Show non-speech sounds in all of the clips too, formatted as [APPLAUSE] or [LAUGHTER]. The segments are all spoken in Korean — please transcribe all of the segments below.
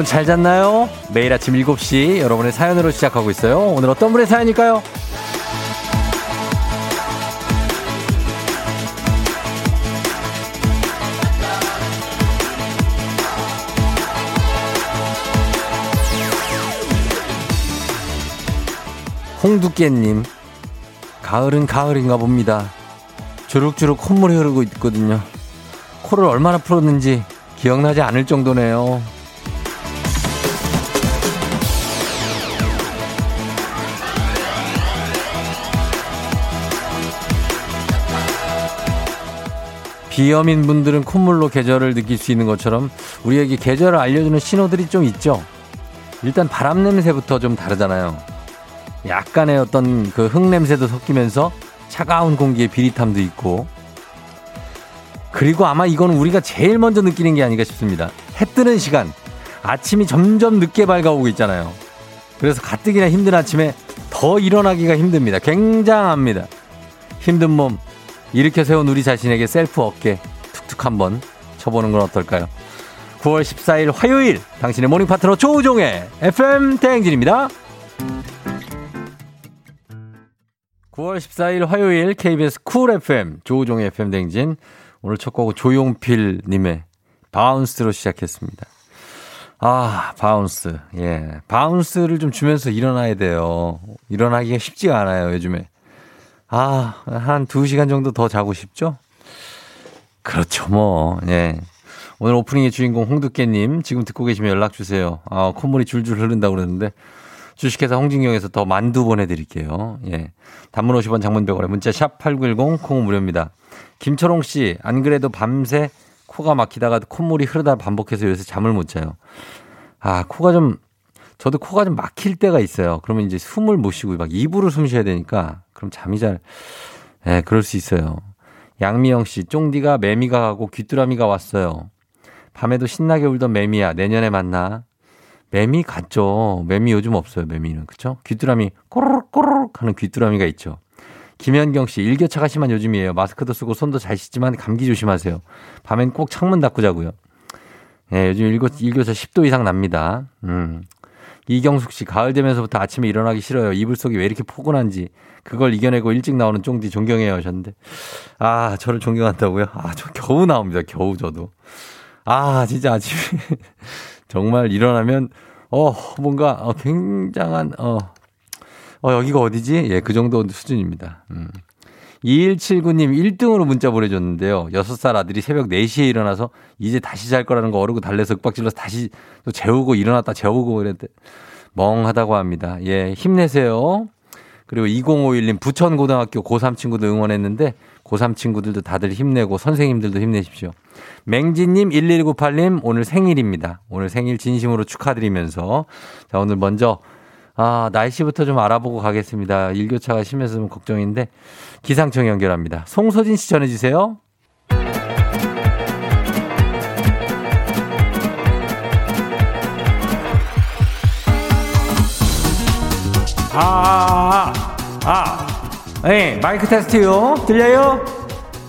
여러분 잘 잤나요? 매일 아침 7시 여러분의 사연으로 시작하고 있어요. 오늘 어떤 분의 사연일까요? 홍두깨님, 가을은 가을인가 봅니다. 주룩주룩 콧물이 흐르고 있거든요. 코를 얼마나 풀었는지 기억나지 않을 정도네요. 비염인 분들은 콧물로 계절을 느낄 수 있는 것처럼 우리에게 계절을 알려주는 신호들이 좀 있죠. 일단 바람 냄새부터 좀 다르잖아요. 약간의 어떤 그 흙 냄새도 섞이면서 차가운 공기의 비릿함도 있고 그리고 아마 이거는 우리가 제일 먼저 느끼는 게 아닌가 싶습니다. 해 뜨는 시간 아침이 점점 늦게 밝아오고 있잖아요. 그래서 가뜩이나 힘든 아침에 더 일어나기가 힘듭니다. 굉장합니다. 힘든 몸 일으켜 세운 우리 자신에게 셀프 어깨 툭툭 한번 쳐보는 건 어떨까요? 9월 14일 화요일 당신의 모닝 파트너 조우종의 FM 대행진입니다. 9월 14일 화요일 KBS 쿨 FM 조우종의 FM 대행진 오늘 첫 곡은 조용필 님의 바운스로 시작했습니다. 아, 바운스. 예. 바운스를 좀 주면서 일어나야 돼요. 일어나기가 쉽지가 않아요, 요즘에. 아, 한두 시간 정도 더 자고 싶죠? 그렇죠, 뭐, 예. 오늘 오프닝의 주인공 홍두깨님, 지금 듣고 계시면 연락주세요. 아, 콧물이 줄줄 흐른다고 그러는데, 주식회사 홍진경에서 더 만두 보내드릴게요. 예. 단문 50원 장문 100원에 문자 샵 8910 콩은 무료입니다. 김철홍 씨, 안 그래도 밤새 코가 막히다가 콧물이 흐르다 반복해서 요새 잠을 못 자요. 아, 코가 좀, 저도 코가 좀 막힐 때가 있어요. 그러면 이제 숨을 못 쉬고 막 입으로 숨 쉬어야 되니까 그럼 잠이 잘, 예, 그럴 수 있어요. 양미영 씨, 쫑디가 매미가 가고 귀뚜라미가 왔어요. 밤에도 신나게 울던 매미야, 내년에 만나. 매미 같죠. 매미 요즘 없어요, 매미는. 그쵸? 귀뚜라미, 꼬르륵 꼬르륵 하는 귀뚜라미가 있죠. 김현경 씨, 일교차가 심한 요즘이에요. 마스크도 쓰고 손도 잘 씻지만 감기 조심하세요. 밤엔 꼭 창문 닫고 자고요. 예, 요즘 일교, 일교차 10도 이상 납니다. 음. 이경숙 씨, 가을 되면서부터 아침에 일어나기 싫어요. 이불 속이 왜 이렇게 포근한지. 그걸 이겨내고 일찍 나오는 쫑디 존경해요 하셨는데. 아, 저를 존경한다고요? 아, 저 겨우 나옵니다. 겨우 저도. 아, 진짜 아침에. [LAUGHS] 정말 일어나면, 어, 뭔가, 어, 굉장한, 어, 어, 여기가 어디지? 예, 그 정도 수준입니다. 음. 2179님 1등으로 문자 보내줬는데요. 6살 아들이 새벽 4시에 일어나서 이제 다시 잘 거라는 거 어르고 달래서 윽박질러서 다시 또 재우고 일어났다 재우고 그랬는데 멍하다고 합니다. 예, 힘내세요. 그리고 2051님 부천고등학교 고3 친구들 응원했는데 고3 친구들도 다들 힘내고 선생님들도 힘내십시오. 맹진님 1198님 오늘 생일입니다. 오늘 생일 진심으로 축하드리면서 자 오늘 먼저 아, 날씨부터 좀 알아보고 가겠습니다. 일교차가 심해서 좀 걱정인데 기상청 연결합니다. 송소진 씨 전해 주세요. 아, 아, 아, 아. 네, 마이크 테스트요. 들려요?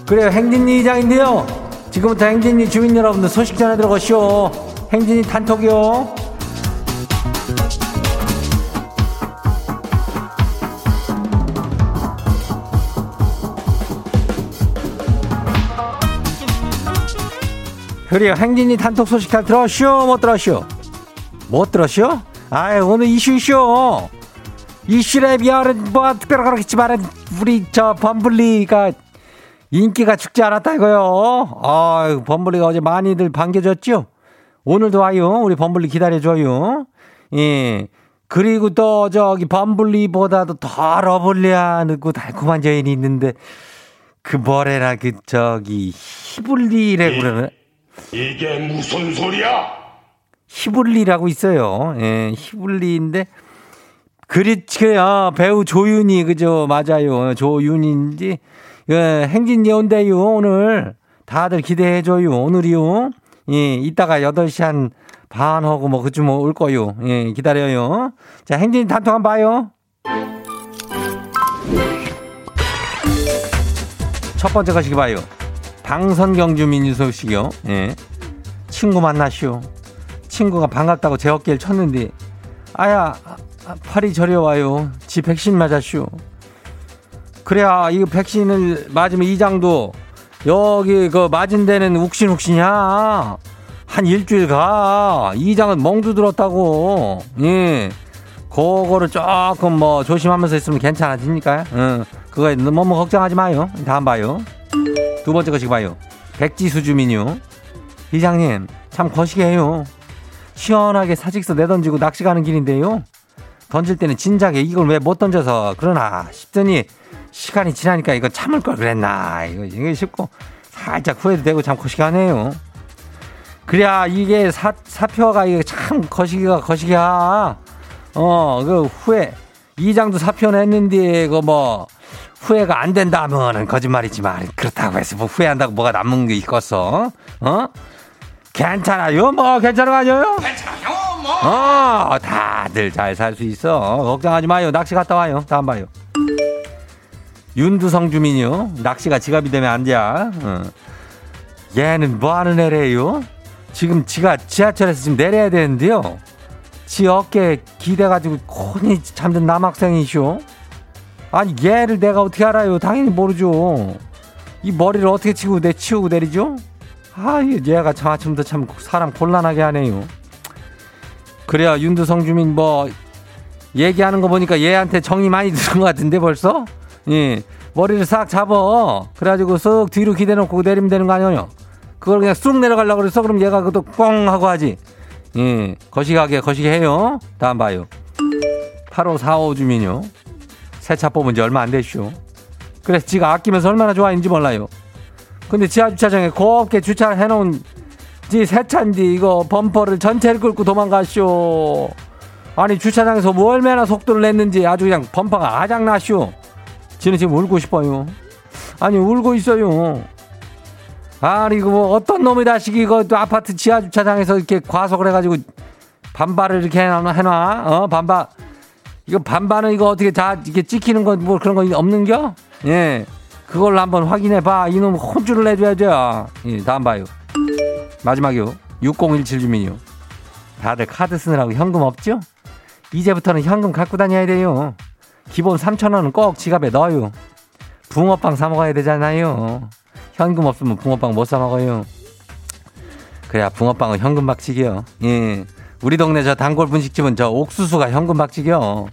그래요, 행진이 이장인데요. 지금부터 행진이 주민 여러분들 소식 전해 들어가시오. 행진이 단톡이요. 그래요. 행진이 단톡 소식 잘 들었쇼? 못 들었쇼? 못 들었쇼? 아유, 오늘 이슈 이슈. 이슈에 비하면 뭐 특별히 그렇겠지만 우리 저 범블리가 인기가 죽지 않았다 이거요. 아유, 범블리가 어제 많이들 반겨줬죠? 오늘도 와요. 우리 범블리 기다려줘요. 예. 그리고 또 저기 범블리보다도 더 러블리하고 달콤한 여인이 있는데 그 뭐래나 그 저기 히블리래 그러는 이게 무슨 소리야? 히블리라고 있어요. 예, 히블리인데 그렇지 아, 배우 조윤이 그죠 맞아요. 조윤인지 예, 행진이 온대요 오늘 다들 기대해 줘요. 오늘이요. 예, 이따가 8시 한 반 하고 뭐 그쯤 올 거요. 예, 기다려요. 자, 행진 단톡 한번 봐요. 첫 번째 가시기 봐요. 방선 경주 민유 소식이요. 예. 친구 만나시오. 친구가 반갑다고 제 어깨를 쳤는데 아야 팔이 저려 와요. 지 백신 맞았슈. 그래야 이 백신을 맞으면 이장도 여기 그 맞은 데는 욱신욱신이야. 한 일주일 가. 이장은 멍도 들었다고. 예. 그거를 조금 뭐 조심하면서 있으면 괜찮아집니까? 응. 그거에 너무 걱정하지 마요. 다음 봐요. 두 번째 거 지금 봐요. 백지수 주민요. 이장님, 참 거시기해요. 시원하게 사직서 내던지고 낚시 가는 길인데요. 던질 때는 진작에 이걸 왜 못 던져서 그러나 싶더니 시간이 지나니까 이거 참을 걸 그랬나. 이거, 이게 쉽고 살짝 후회도 되고 참 거시기하네요. 그래야 이게 사, 사표가 이게 참 거시기가 거시기야. 어, 그 후회. 이장도 사표 냈는데, 그 뭐, 후회가 안 된다면은 거짓말이지만, 그렇다고 해서 뭐 후회한다고 뭐가 남은 게 있겠어? 어? 괜찮아요? 뭐, 아니에요? 괜찮아요, 뭐. 어, 다들 잘 살 수 있어. 걱정하지 마요. 낚시 갔다 와요. 다음 봐요. 윤두성 주민이요. 낚시가 지갑이 되면 안 돼. 어. 얘는 뭐 하는 애래요? 지금 지가 지하철에서 지금 내려야 되는데요. 지 어깨에 기대가지고 콘히 잠든 남학생이쇼. 아니 얘를 내가 어떻게 알아요? 당연히 모르죠. 이 머리를 어떻게 치고 내 치우고 내리죠? 아, 얘가 아침부터 참 사람 곤란하게 하네요. 그래야 윤두성 주민 뭐 얘기하는 거 보니까 얘한테 정이 많이 드는 것 같은데 벌써? 예. 머리를 싹 잡어. 그래가지고 쓱 뒤로 기대놓고 내리면 되는 거 아니에요? 그걸 그냥 쑥 내려가려고 그래서 그럼 얘가 그것도 꽝 하고 하지. 예, 거시기하게 거시기 해요. 다음 봐요. 8545 주민요. 새 차 뽑은 지 얼마 안 됐쇼. 그래서 지가 아끼면서 얼마나 좋아했는지 몰라요. 근데 지하 주차장에 곱게 주차를 해놓은 지새 차인데 이거 범퍼를 전체를 끌고 도망가쇼. 아니 주차장에서 뭐 얼마나 속도를 냈는지 아주 그냥 범퍼가 아작나쇼. 지는 지금 울고 싶어요. 아니 울고 있어요. 아니 이거 뭐 어떤 놈이 다시 이거 또 아파트 지하 주차장에서 이렇게 과속을 해가지고 반발을 이렇게 해놔 해놔 어 반발 이거 반반은 이거 어떻게 다 이렇게 찍히는 거 뭐 그런 거 없는겨? 예 그걸로 한번 확인해 봐 이놈 혼쭐을 내줘야죠. 예 다음 봐요 마지막이요 6017 주민이요 다들 카드 쓰느라고 현금 없죠? 이제부터는 현금 갖고 다녀야 돼요. 기본 3천 원은 꼭 지갑에 넣어요. 붕어빵 사 먹어야 되잖아요. 현금 없으면 붕어빵 못 사 먹어요. 그래야 붕어빵은 현금 박치기요. 예. 우리 동네 저 단골 분식집은 저 옥수수가 현금 박치기요.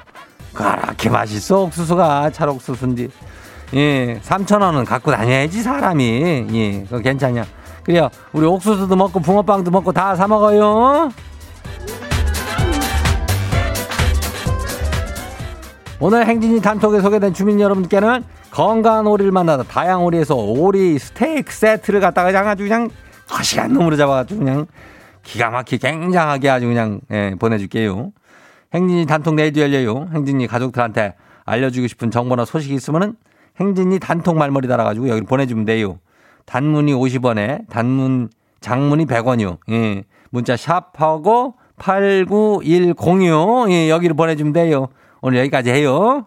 그렇게 맛있어, 옥수수가. 찰옥수수인지. 예. 3천 원은 갖고 다녀야지, 사람이. 예. 그거 괜찮냐. 그래요. 우리 옥수수도 먹고 붕어빵도 먹고 다 사 먹어요. 오늘 행진이 단톡에 소개된 주민 여러분께는 건강한 오리를 만나다 다양 오리에서 오리 스테이크 세트를 갖다가 그냥 아주 그냥 거시한 놈으로 잡아가지고 그냥 기가 막히게 굉장하게 아주 그냥 예, 보내줄게요. 행진이 단톡 내일도 열려요. 행진이 가족들한테 알려주고 싶은 정보나 소식이 있으면은 행진이 단톡 말머리 달아가지고 여기 보내주면 돼요. 단문이 50원에 단문 장문이 100원이요. 예. 문자 샵하고 89106 예, 여기로 보내주면 돼요. 오늘 여기까지 해요.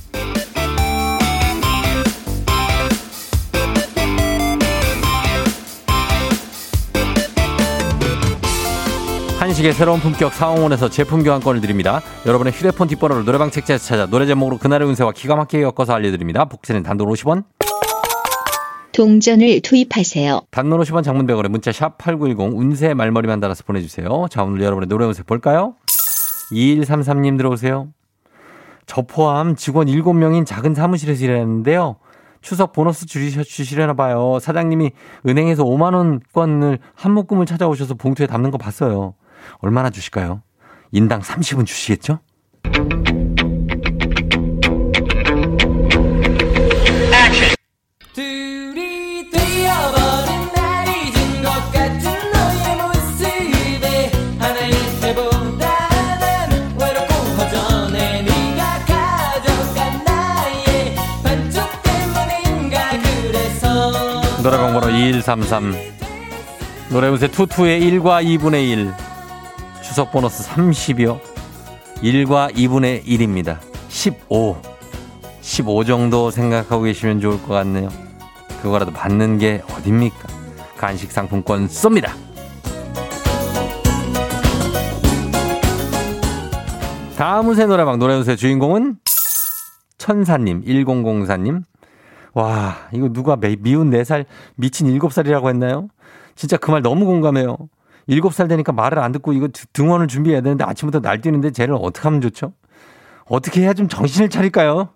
한식의 새로운 품격 사홍원에서 제품 교환권을 드립니다. 여러분의 휴대폰 뒷번호를 노래방 책자에서 찾아 노래 제목으로 그날의 운세와 기가 막히게 엮어서 알려드립니다. 복세는 단돈 50원 동전을 투입하세요. 단문 50원 장문 100원에 문자 샵 8910 운세 말머리만 달아서 보내주세요. 자 오늘 여러분의 노래 운세 볼까요? 2133님 들어오세요. 저 포함 직원 7명인 작은 사무실에서 일하는데요. 추석 보너스 주시려나 봐요. 사장님이 은행에서 5만 원권을 한 묶음을 찾아오셔서 봉투에 담는 거 봤어요. 얼마나 주실까요? 인당 30은 주시겠죠? 노래방 번호 2133 노래운세 투투의 1과 2분의 1 추석 보너스 30이요. 1과 2분의 1입니다. 15 15 정도 생각하고 계시면 좋을 것 같네요. 그거라도 받는 게 어딥니까? 간식 상품권 쏩니다. 다음 운세 노래방 노래운세 주인공은 천사님 1004님. 와, 이거 누가 매, 미운 4살, 미친 7살이라고 했나요? 진짜 그 말 너무 공감해요. 7살 되니까 말을 안 듣고 이거 등원을 준비해야 되는데 아침부터 날뛰는데 쟤를 어떻게 하면 좋죠? 어떻게 해야 좀 정신을 차릴까요?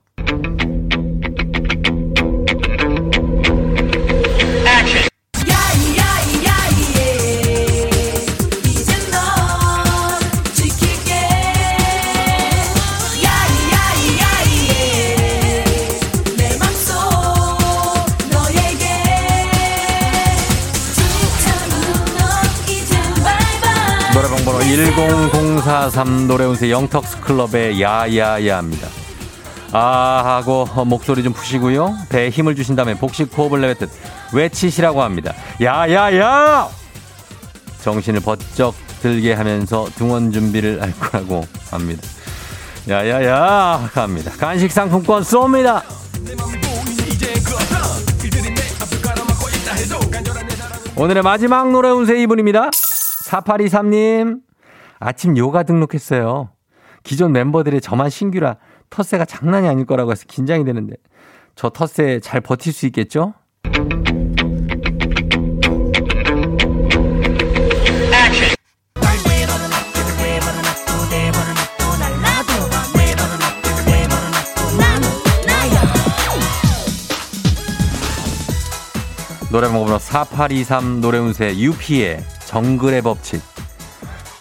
10043 노래운세 영턱스 클럽의 야야야입니다. 아 하고 목소리 좀 푸시고요. 배에 힘을 주신 다음에 복식 호흡을 내뱉듯 외치시라고 합니다. 야야야! 정신을 번쩍 들게 하면서 등원 준비를 할 거라고 합니다. 야야야! 합니다. 간식 상품권 쏩니다! 오늘의 마지막 노래 운세 이분입니다. 4823님. 아침 요가 등록했어요. 기존 멤버들의 저만 신규라 텃세가 장난이 아닐 거라고 해서 긴장이 되는데 저 텃세 잘 버틸 수 있겠죠? 노래방 번호 4823 노래운세 유피의 정글의 법칙.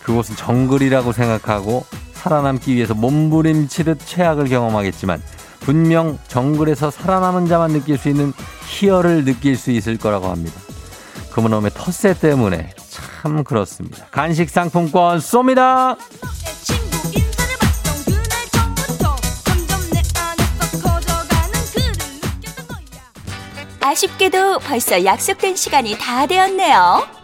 그곳은 정글이라고 생각하고 살아남기 위해서 몸부림치듯 최악을 경험하겠지만 분명 정글에서 살아남은 자만 느낄 수 있는 희열을 느낄 수 있을 거라고 합니다. 그놈의 텃세 때문에 참 그렇습니다. 간식 상품권 쏩니다. 아쉽게도 벌써 약속된 시간이 다 되었네요.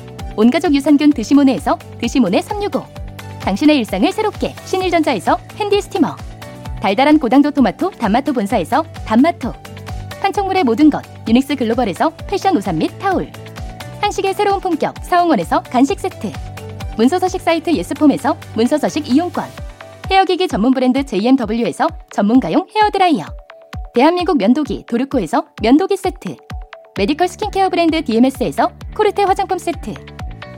온가족 유산균 드시모네에서 드시모네 365 당신의 일상을 새롭게 신일전자에서 handy steamer. 달달한 고당도 토마토 단마토 본사에서 단마토. 판촉물의 모든 것 유닉스 글로벌에서 패션 우산 및 타올. 한식의 새로운 품격 사옹원에서 간식 세트. 문서서식 사이트 예스폼에서 문서서식 이용권. 헤어기기 전문 브랜드 JMW에서 전문가용 헤어드라이어. 대한민국 면도기 도르코에서 면도기 세트. 메디컬 스킨케어 브랜드 DMS에서 코르테 화장품 세트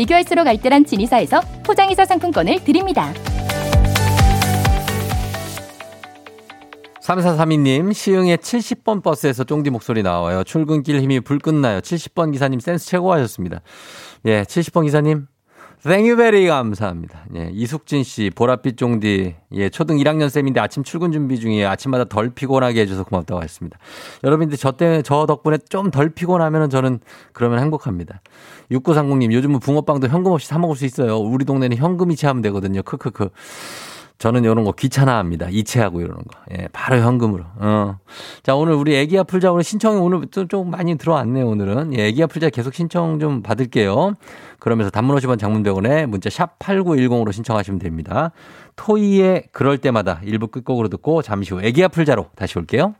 비교할수록 알뜰한 진이사에서 포장이사 상품권을 드립니다. 3432님, 시흥의 70번 버스에서 쫑디 목소리 나와요. 출근길 힘이 불끈 나요. 70번 기사님 센스 최고 하셨습니다. 예, 70번 기사님, 땡유베리 감사합니다. 예, 이숙진 씨, 보랏빛 종디, 예, 초등 1학년 쌤인데 아침 출근 준비 중이에요. 아침마다 덜 피곤하게 해줘서 고맙다고 했습니다. 여러분들 저 때문에, 저 덕분에 좀 덜 피곤하면 은 저는 그러면 행복합니다. 6930님, 요즘은 붕어빵도 현금 없이 사먹을 수 있어요. 우리 동네는 현금 이체하면 되거든요. 크크크. 저는 이런 거 귀찮아 합니다. 이체하고 이러는 거. 예, 바로 현금으로. 어. 자, 오늘 우리 애기야 풀자 오늘 신청이 오늘 좀, 좀 많이 들어왔네요, 오늘은. 예, 애기야 풀자 계속 신청 좀 받을게요. 그러면서 단문 50원 장문병원에 문자 샵 8910으로 신청하시면 됩니다. 토이의 그럴 때마다 일부 끝곡으로 듣고 잠시 후 애기야 풀자로 다시 올게요.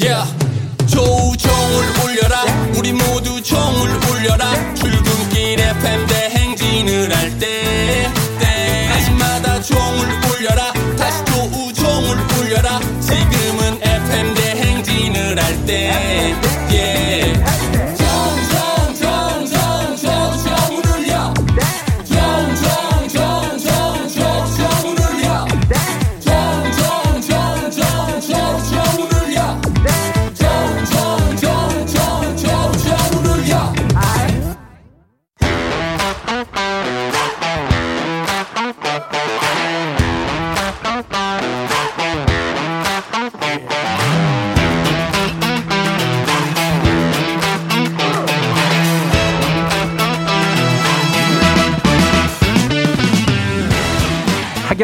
Yeah. 조우종을 울려라 우리 모두 종을 울려라 출근길 FM 대행진을 할때 아침마다 종을 울려라 다시 조우종을 울려라 지금은 FM 대행진을 할때 yeah.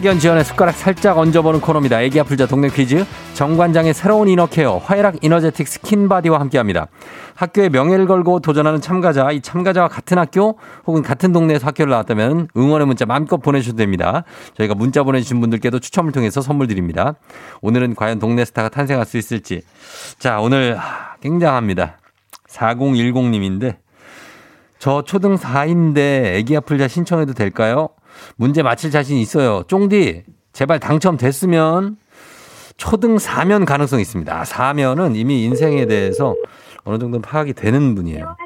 학연 지연의 숟가락 살짝 얹어보는 코너입니다. 애기야 풀자 동네 퀴즈. 정관장의 새로운 inner care 화애락 이너제틱 스킨바디와 함께합니다. 학교의 명예를 걸고 도전하는 참가자, 이 참가자와 같은 학교 혹은 같은 동네에서 학교를 나왔다면 응원의 문자 마음껏 보내주셔도 됩니다. 저희가 문자 보내주신 분들께도 추첨을 통해서 선물 드립니다. 오늘은 과연 동네 스타가 탄생할 수 있을지. 자, 오늘 굉장합니다. 4010님인데 저 초등 4인데 애기 아플자 신청해도 될까요? 문제 맞힐 자신 있어요. 쫑디, 제발 당첨됐으면 초등 4면 가능성이 있습니다. 4면은 이미 인생에 대해서 어느 정도 파악이 되는 분이에요.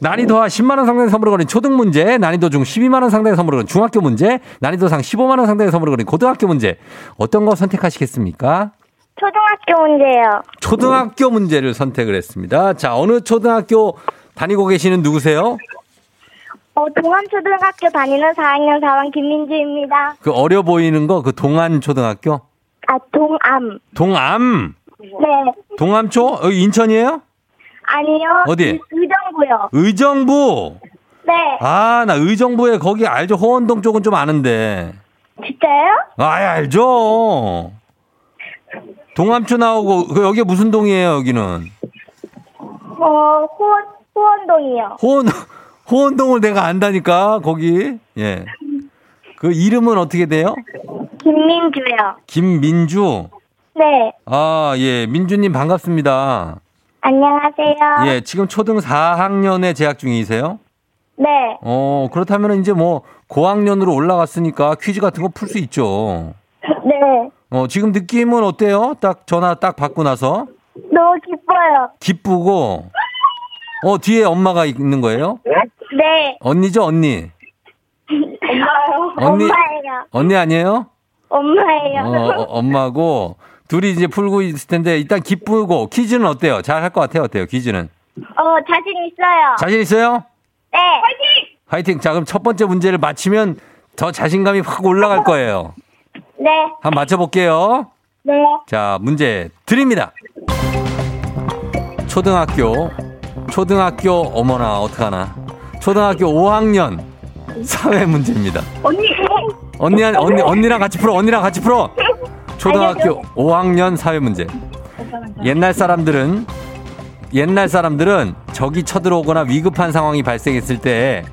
난이도와 10만원 상당의 선물을 거린 초등 문제, 난이도 중 12만원 상당의 선물을 거린 중학교 문제, 난이도 상 15만원 상당의 선물을 거린 고등학교 문제. 어떤 거 선택하시겠습니까? 초등학교 문제요. 초등학교 문제를 선택을 했습니다. 자, 어느 초등학교 다니고 계시는 누구세요? 어, 동안초등학교 다니는 4학년 4반 김민주입니다. 그 어려 보이는 거 그 동안 초등학교? 아, 동암. 동암. 네. 동암초? 여기 인천이에요? 아니요. 어디? 의- 의정부요. 의정부. 네. 아, 나 의정부에 거기 알죠? 호원동 쪽은 좀 아는데. 진짜요? 아, 알죠. 동암초 나오고 그 여기 무슨 동이에요, 여기는? 어, 호원, 호원동이요. 호원 호원동을 내가 안다니까. 거기. 예. 그 이름은 어떻게 돼요? 김민주요. 김민주. 네. 아, 예. 민주님 반갑습니다. 안녕하세요. 예, 지금 초등 4학년에 재학 중이세요? 네. 어, 그렇다면 이제 뭐 고학년으로 올라갔으니까 퀴즈 같은 거 풀 수 있죠. [LAUGHS] 네. 어, 지금 느낌은 어때요? 딱 전화 딱 받고 나서 너무 기뻐요. 기쁘고 어, 뒤에 엄마가 있는 거예요? 네. 언니죠, 언니. 엄마요. 언니. 엄마예요. 언니 아니에요? 엄마예요. 어, 어, 엄마고 둘이 이제 풀고 있을 텐데 일단 기쁘고 퀴즈는 어때요? 잘 할 것 같아요. 어때요? 퀴즈는. 어, 자신 있어요. 자신 있어요? 네. 화이팅! 화이팅. 자, 그럼 첫 번째 문제를 맞히면 더 자신감이 확 올라갈 거예요. 네. 한번 맞춰볼게요. 네. 자, 문제 드립니다. 초등학교, 초등학교, 어머나, 어떡하나. 초등학교 5학년 사회 문제입니다. 언니. 언니, 언니, 언니랑 같이 풀어, 언니랑 같이 풀어. 초등학교 5학년 사회 문제. 옛날 사람들은, 옛날 사람들은 적이 쳐들어오거나 위급한 상황이 발생했을 때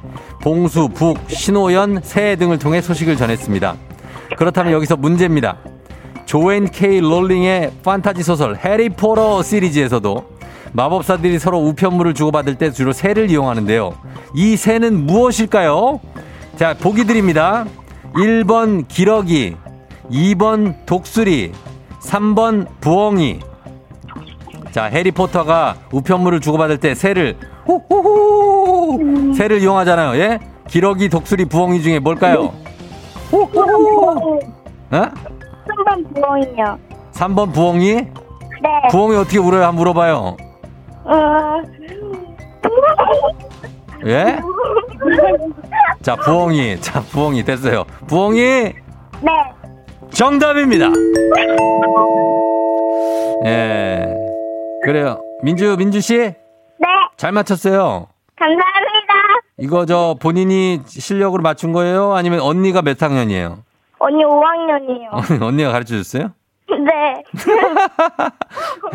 봉수, 북, 신호연, 새해 등을 통해 소식을 전했습니다. 그렇다면 여기서 문제입니다. 조앤 케이 롤링의 판타지 소설 해리포터 시리즈에서도 마법사들이 서로 우편물을 주고받을 때 주로 새를 이용하는데요. 이 새는 무엇일까요? 자, 보기 드립니다. 1번 기러기, 2번 독수리, 3번 부엉이. 자, 해리포터가 우편물을 주고받을 때 새를 호호호. 새를 이용하잖아요. 예? 기러기, 독수리, 부엉이 중에 뭘까요? 호호호. 어? 3번 부엉이요. 3번 부엉이? 네. 부엉이 어떻게 울어요? 한번 물어봐요. 어, 예? 자, 부엉이. 자, 부엉이. 됐어요. 부엉이 네. 정답입니다. 예. 그래요. 민주, 민주 씨? 네. 잘 맞췄어요. 감사합니다. 이거 저 본인이 실력으로 맞춘 거예요? 아니면 언니가 몇 학년이에요? 언니 5학년이요. [LAUGHS] 언니가 가르쳐 줬어요? 네.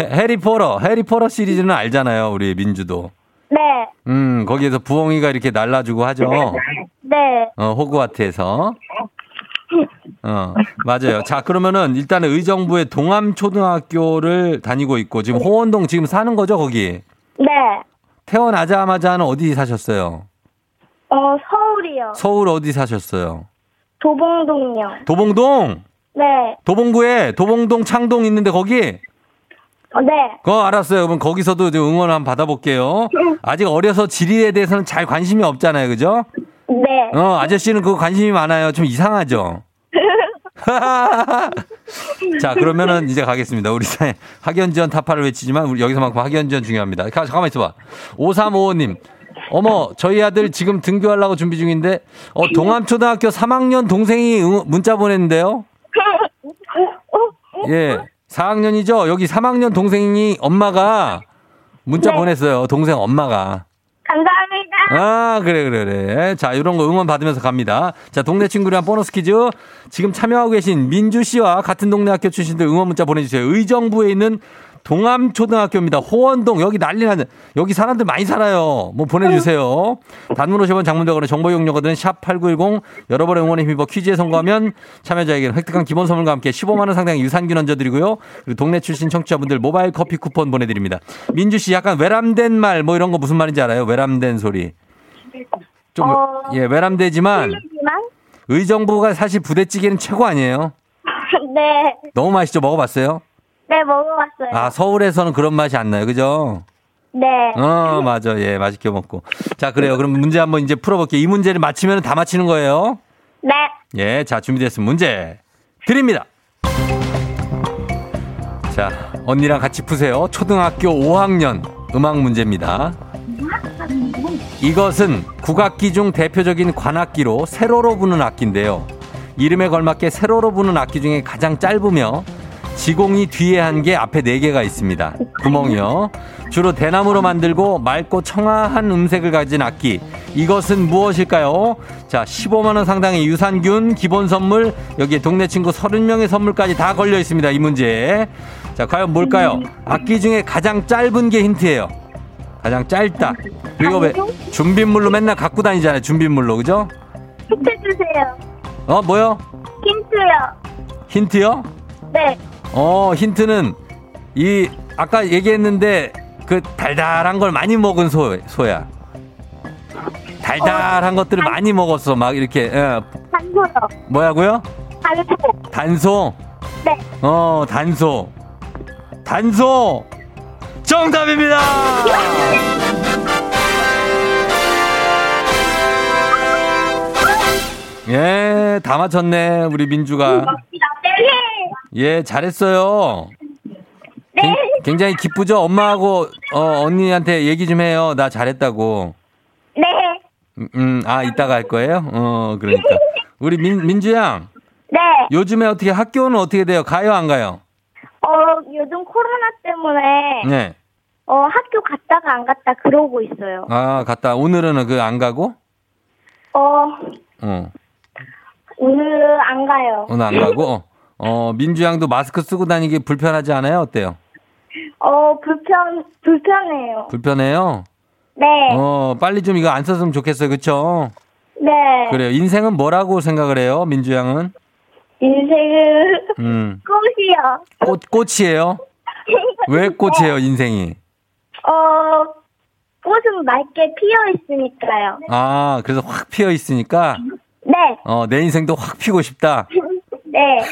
해- 해리포터, 해리포터 시리즈는 알잖아요, 우리 민주도. 네. 음, 거기에서 부엉이가 이렇게 날라주고 하죠. 네. 어, 호그와트에서. 어, 맞아요. 자, 그러면은 일단은 의정부의 동암초등학교를 다니고 있고, 지금 호원동 지금 사는 거죠, 거기? 네. 태어나자마자는 어디 사셨어요? 어, 서울이요. 서울 어디 사셨어요? 도봉동이요. 도봉동! 네. 도봉구에 도봉동 창동 있는데 거기? 어, 네. 그거 알았어요. 그럼 거기서도 좀 응원 한번 받아볼게요. 아직 어려서 지리에 대해서는 잘 관심이 없잖아요. 그죠? 네. 어, 아저씨는 그거 관심이 많아요. 좀 이상하죠? [LAUGHS] 자, 그러면은 이제 가겠습니다. 우리 사회 학연지원 타파를 외치지만 우리 여기서만큼 학연지원 중요합니다. 가, 잠깐만 있어봐. 5355님. 어머, 저희 아들 지금 등교하려고 준비 중인데, 어, 동암초등학교 3학년 동생이 응- 문자 보냈는데요? 예. 4학년이죠? 여기 3학년 동생이 엄마가 문자 네. 보냈어요. 동생 엄마가. 감사합니다. 아, 그래, 그래, 그래. 자, 이런 거 응원 받으면서 갑니다. 자, 동네 친구랑 보너스 퀴즈. 지금 참여하고 계신 민주 씨와 같은 동네 학교 출신들 응원 문자 보내주세요. 의정부에 있는 동암초등학교입니다. 호원동. 여기 난리 나는. 여기 사람들 많이 살아요. 뭐 보내주세요. 단문 50원 장문대원의 정보 이용료거든. 샵8910. 여러분의 응원에 힘입어 퀴즈에 성공하면 참여자에게는 획득한 기본 선물과 함께 15만 원 상당의 유산균 얹어드리고요. 그리고 동네 출신 청취자분들 모바일 커피 쿠폰 보내드립니다. 민주 씨 약간 외람된 말 뭐 이런 거 무슨 말인지 알아요? 외람된 소리. 좀, 어. 예, 외람되지만 의정부가 사실 부대찌개는 최고 아니에요? [LAUGHS] 네. 너무 맛있죠? 먹어봤어요? 네, 먹어봤어요. 아, 서울에서는 그런 맛이 안 나요. 그죠? 네. 어, 맞아. 예, 맛있게 먹고. 자, 그래요. 그럼 문제 한번 이제 풀어볼게요. 이 문제를 맞히면 다 맞히는 거예요. 네. 예, 자, 준비됐으면 문제 드립니다. 자, 언니랑 같이 푸세요. 초등학교 5학년 음악 문제입니다. 이것은 국악기 중 대표적인 관악기로 세로로 부는 악기인데요. 이름에 걸맞게 세로로 부는 악기 중에 가장 짧으며 지공이 뒤에 한 개, 앞에 네 개가 있습니다. 구멍이요. 주로 대나무로 만들고 맑고 청아한 음색을 가진 악기. 이것은 무엇일까요? 자, 15만원 상당의 유산균, 기본 선물, 여기에 동네 친구 30명의 선물까지 다 걸려 있습니다. 이 문제. 자, 과연 뭘까요? 악기 중에 가장 짧은 게 힌트예요. 가장 짧다. 그리고 왜 준비물로 맨날 갖고 다니잖아요. 준비물로. 그죠? 힌트 주세요. 어, 뭐요? 힌트요. 힌트요? 네. 어, 힌트는 이 아까 얘기했는데 그 달달한 걸 많이 먹은 소, 소야. 달달한 것들을 많이 먹었어. 막 이렇게 예. 단소요. 뭐야고요? 단소. 단소. 네. 어, 단소. 단소. 정답입니다. 예, 다 맞췄네. 우리 민주가. 네. 예, 잘했어요. 네. 굉- 굉장히 기쁘죠? 엄마하고 어, 언니한테 얘기 좀 해요. 나 잘했다고. 네. 음, 음, 아, 이따가 할 거예요? 어, 그러니까. 우리 민, 민주 양, 네. 요즘에 어떻게 학교는 어떻게 돼요? 가요, 안 가요? 어, 요즘 코로나 때문에 네. 어, 학교 갔다가 안 갔다 그러고 있어요. 아, 갔다. 오늘은 그 안 가고? 어, 어, 오늘 안 가요. 오늘 안 가고? 어, 민주 양도 마스크 쓰고 다니기 불편하지 않아요? 어때요? 어, 불편, 불편해요. 불편해요? 네. 어, 빨리 좀 이거 안 썼으면 좋겠어요. 그쵸? 네. 그래요. 인생은 뭐라고 생각을 해요? 민주 양은? 인생은 음, 꽃이요. 꽃, 꽃이에요? 왜 [LAUGHS] 꽃이에요, 인생이? 어, 꽃은 맑게 피어 있으니까요. 아, 그래서 확 피어 있으니까, 네. 어, 내 인생도 확 피고 싶다. [LAUGHS] 네. [LAUGHS]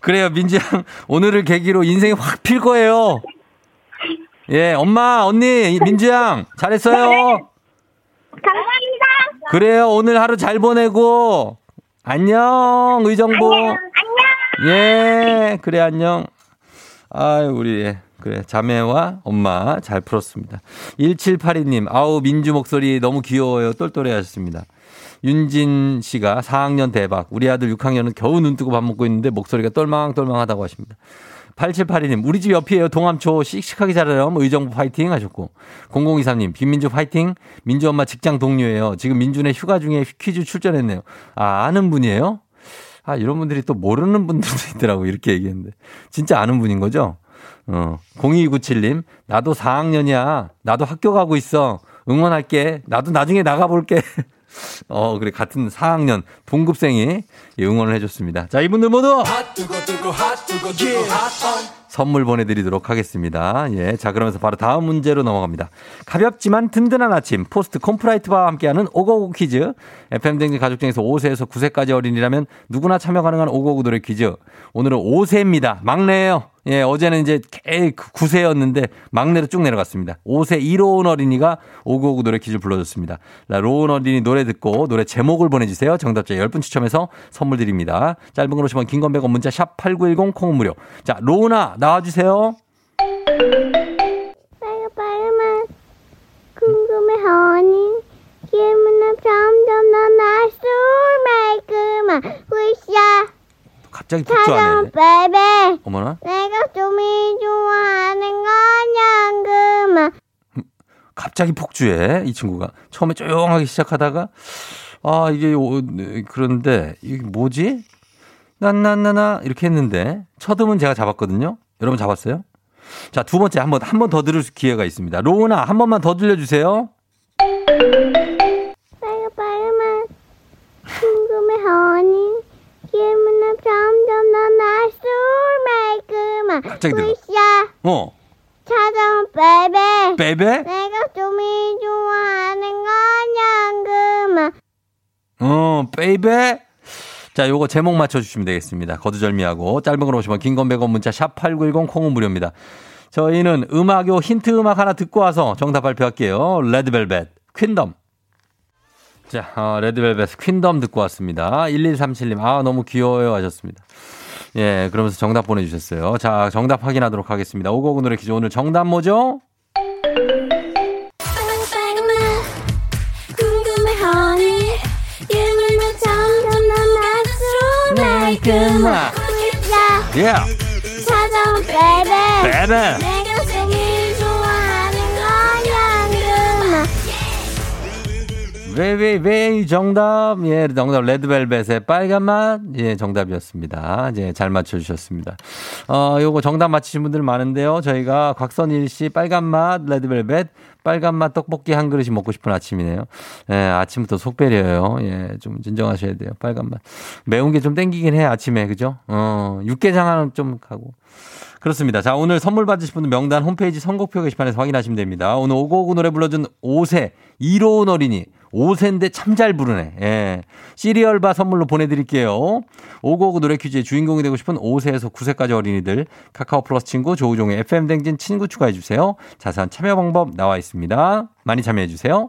그래요, 민지 양. 오늘을 계기로 인생이 확 필 거예요. 예, 엄마, 언니, 민주 양, 잘했어요. 감사합니다. 그래요, 오늘 하루 잘 보내고. 안녕, 의정부. 안녕. 예, 그래, 안녕. 아유, 우리, 예, 그래, 자매와 엄마 잘 풀었습니다. 1782님, 아우, 민주 목소리 너무 귀여워요. 똘똘해 하셨습니다. 윤진 씨가 4학년 대박. 우리 아들 6학년은 겨우 눈 뜨고 밥 먹고 있는데 목소리가 똘망똘망하다고 하십니다. 8782님, 우리 집 옆이에요. 동암초 씩씩하게 자라요. 뭐 의정부 파이팅 하셨고. 0023님, 김민주 파이팅. 민주 엄마 직장 동료예요. 지금 민주네 휴가 중에 퀴즈 출전했네요. 아, 아는 분이에요? 아, 이런 분들이 또 모르는 분들도 [LAUGHS] 있더라고. 이렇게 얘기했는데. 진짜 아는 분인 거죠? 어, 0297님, 나도 4학년이야. 나도 학교 가고 있어. 응원할게. 나도 나중에 나가볼게. [LAUGHS] 어, 그래. 같은 4학년 동급생이 응원을 해줬습니다. 자, 이분들 모두 선물 보내드리도록 하겠습니다. 예. 자, 그러면서 바로 다음 문제로 넘어갑니다. 가볍지만 든든한 아침, 포스트 콘푸라이트와 함께하는 오고고 퀴즈. FM댕진 가족 중에서 5세에서 9세까지 어린이라면 누구나 참여 가능한 오고고 노래 퀴즈. 오늘은 5세입니다. 막내예요. 예, 어제는 이제 9세였는데 막내로 쭉 내려갔습니다. 5세 1호원 어린이가 오고오고 노래 퀴즈 불러줬습니다. 자, 로운 어린이 노래 듣고 노래 제목을 보내주세요. 정답자 10분 추첨해서 선물 드립니다. 짧은 걸 오시면 긴건 100원 문자 샵 8910 콩은 무료. 자, 로운아 나와주세요. 빨간 빨간 궁금해하니 기분은 점점 더 날술 말끔한 으쌰 갑자기. 베베 어머나. 내가 좀이 좋아하는 건 양금아? 갑자기 폭주해 이 친구가. 처음에 조용하게 시작하다가 아 이게 오- 그런데 이게 뭐지? 난난나나 이렇게 했는데 첫 음은 제가 잡았거든요. 여러분 잡았어요? 자 두 번째 한번 한 번 더 들을 기회가 있습니다. 로우나 한 번만 더 들려주세요. 빨간 빨간 궁금해 하니 기분은 점점 더 날술 말끔한 갑자기 들어. 으쌰 어. 찾아온 베베. 베베? 내가 좀이 좋아하는 건 양금아. 어 베이베? 자 요거 제목 맞춰주시면 되겠습니다. 거두절미하고. 짧은 걸 오시면 긴건 100원 문자 샵 8910 콩은 무료입니다. 저희는 음악요 힌트 음악 하나 듣고 와서 정답 발표할게요. 레드벨벳 퀸덤 자, 어, 레드벨벳 퀸덤 듣고 왔습니다. 1137님, 아, 너무 귀여워요 하셨습니다. 예, 그러면서 정답 보내주셨어요. 자, 정답 확인하도록 하겠습니다. 오고고 노래 퀴즈 오늘 정답 뭐죠? 으쌰 예, 찾아온 베베 베베. 왜왜 왜 정답? 예 정답 레드벨벳의 빨간 맛. 예 정답이었습니다. 예잘 맞춰주셨습니다. 어 요거 정답 맞히신 분들 많은데요. 저희가 곽선일 씨 빨간 맛 레드벨벳 빨간 맛 떡볶이 한 그릇이 먹고 싶은 아침이네요. 예 아침부터 속 배려요. 예좀 진정하셔야 돼요. 빨간 맛. 매운 게 좀 땡기긴 해 아침에. 그죠? 어 육개장 은좀 가고. 그렇습니다. 자, 오늘 선물 받으실 분들 명단 홈페이지 선곡표 게시판에서 확인하시면 됩니다. 오늘 오고오고 노래 불러준 5세, 1호은 어린이. 5세인데 참 잘 부르네. 예. 시리얼바 선물로 보내드릴게요. 오고오고 노래 퀴즈의 주인공이 되고 싶은 5세에서 9세까지 어린이들. 카카오 플러스 친구 조우종의 FM댕진 친구 추가해주세요. 자세한 참여 방법 나와 있습니다. 많이 참여해주세요.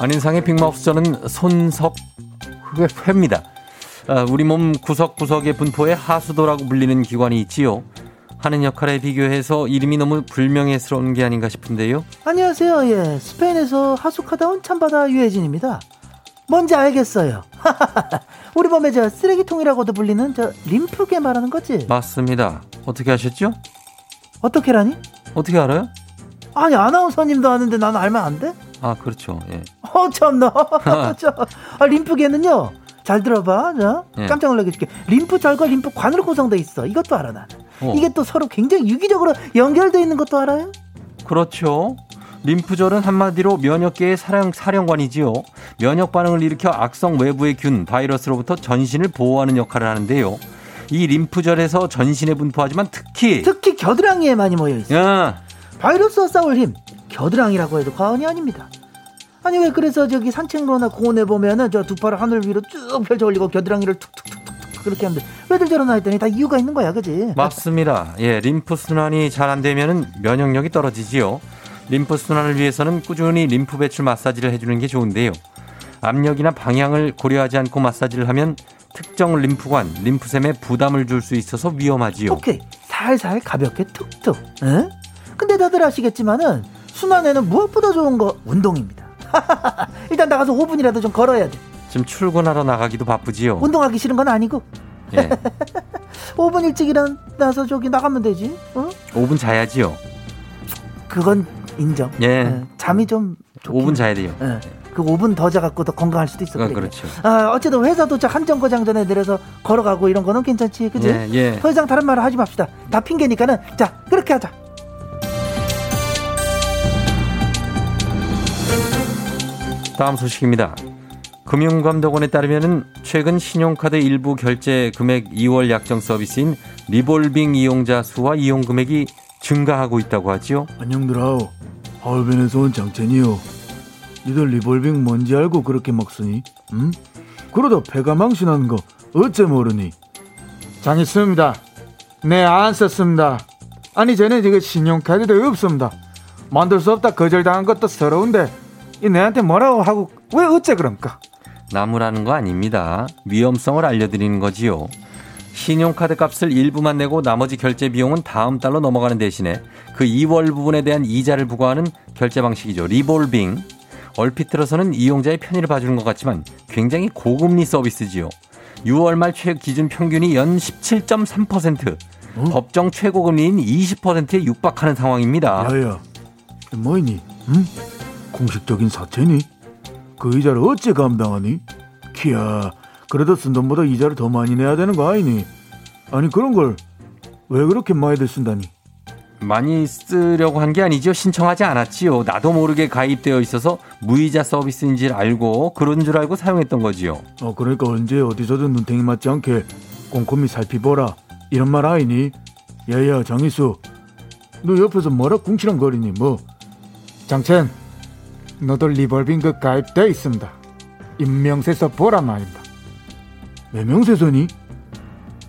안인상의 빅마우스 저는 손석회입니다. 아, 우리 몸 구석구석의 분포에 하수도라고 불리는 기관이 있지요. 하는 역할에 비교해서 이름이 너무 불명예스러운 게 아닌가 싶은데요. 안녕하세요. 예, 스페인에서 하숙하다 온 참바다 유해진입니다. 뭔지 알겠어요. [LAUGHS] 우리 몸에 저 쓰레기통이라고도 불리는 저 림프계 말하는 거지. 맞습니다. 어떻게 하셨죠? 어떻게라니? 어떻게 알아요? 아니 아나운서님도 아는데 나는 알면 안 돼? 아, 그렇죠. 예. 어 참나. 저, [LAUGHS] 아, 림프계는요. 잘 들어봐. 자, 예. 깜짝 놀라게 줄게. 림프절과 림프관으로 구성돼 있어. 이것도 알아 나는. 어. 이게 또 서로 굉장히 유기적으로 연결돼 있는 것도 알아요? 그렇죠. 림프절은 한마디로 면역계의 사령, 사령관이지요. 면역 반응을 일으켜 악성 외부의 균, 바이러스로부터 전신을 보호하는 역할을 하는데요. 이 림프절에서 전신에 분포하지만 특히 특히 겨드랑이에 많이 모여 있어. 야, 바이러스와 싸울 힘 겨드랑이라고 해도 과언이 아닙니다. 아니 왜 그래서 저기 산책로나 공원에 보면은 저 두 팔을 하늘 위로 쭉 펼쳐 올리고 겨드랑이를 툭툭툭툭 그렇게 하는데 왜들 저러나 했더니 다 이유가 있는 거야, 그지? 맞습니다. 예, 림프 순환이 잘 안 되면은 면역력이 떨어지지요. 림프 순환을 위해서는 꾸준히 림프 배출 마사지를 해주는 게 좋은데요. 압력이나 방향을 고려하지 않고 마사지를 하면 특정 림프관, 림프샘에 부담을 줄 수 있어서 위험하지요. 오케이 살살 가볍게 툭툭. 응? 근데 다들 아시겠지만은 순환에는 무엇보다 좋은 거 운동입니다. [LAUGHS] 일단 나가서 5분이라도 좀 걸어야 돼. 지금 출근하러 나가기도 바쁘지요. 운동하기 싫은 건 아니고 예, [LAUGHS] 5분 일찍 일어나서 저기 나가면 되지. 어? 5분 자야지요. 그건 인정. 예. 예, 잠이 좀 5분 자야 돼요. 예. 그 5분 더 자갖고 더 건강할 수도 있어. 아, 그래. 그렇죠. 아, 어쨌든 회사 도착 한 정거장 전에 내려서 걸어가고 이런 거는 괜찮지, 그지? 예, 예. 더 이상 다른 말을 하지 맙시다. 다 핑계니까는 자 그렇게 하자. 다음 소식입니다. 금융감독원에 따르면 최근 신용카드 일부 결제 금액 2월 약정 서비스인 리볼빙 이용자 수와 이용 금액이 증가하고 있다고 하지요. 안녕들하오. 하얼빈에서 온 장첸이요. 니들 리볼빙 뭔지 알고 그렇게 막 쓰니? 응? 그러다 패가망신하는 거 어째 모르니? 장했습니다. 네, 안 썼습니다. 아니, 전에 지금 신용카드도 없습니다. 만들 수 없다 거절당한 것도 서러운데, 이 내한테 뭐라고 하고, 왜 어째 그럽니까? 나무라는 거 아닙니다. 위험성을 알려드리는 거지요. 신용카드 값을 일부만 내고 나머지 결제 비용은 다음 달로 넘어가는 대신에 그 2월 부분에 대한 이자를 부과하는 결제 방식이죠. 리볼빙. 얼핏 들어서는 이용자의 편의를 봐주는 것 같지만 굉장히 고금리 서비스지요. 6월 말 최 기준 평균이 연 17.3%. 법정 최고금리인 20%에 육박하는 상황입니다. 야야, 뭐이니? 응? 공식적인 사채니? 그 이자를 어째 감당하니? 키야, 그래도 쓴 돈보다 이자를 더 많이 내야 되는 거 아니니? 아니 그런 걸 왜 그렇게 많이들 쓴다니? 많이 쓰려고 한 게 아니죠. 신청하지 않았지요. 나도 모르게 가입되어 있어서 무이자 서비스인 줄 알고 그런 줄 알고 사용했던 거지요. 어 그러니까 언제 어디서든 눈탱이 맞지 않게 꼼꼼히 살피보라 이런 말 아니니? 야야 장희수, 너 옆에서 뭐라 궁치렁거리니 뭐? 장첸, 너도 리볼빙 그 가입돼 있습니다. 임명세서 보란 말입니다. 매명세서니?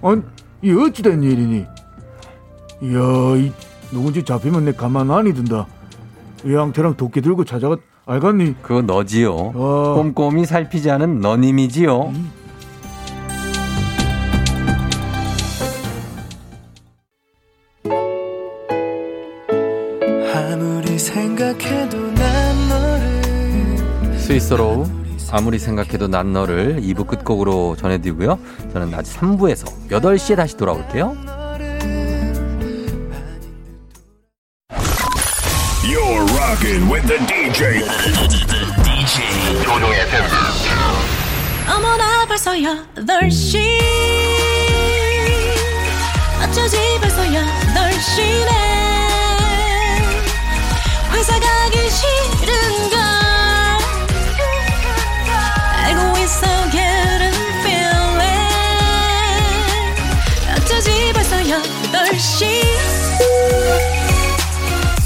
아니 이 어찌된 일이니? 이야 이 누군지 잡히면 내 가만 안 둔다. 이 양태랑 도끼 들고 찾아가 알겠니? 그거 너지요. 어. 꼼꼼히 살피지 않은 너님이지요. 아 스위스로 아무리 생각해도 난 너를 2부 끝곡으로 전해드리고요. 저는 아직 3부에서 8시에 다시 돌아올게요. You're rocking with the DJ. [LAUGHS] DJ 조종의. 어머나 벌써 8시 어쩌지 벌써 8시네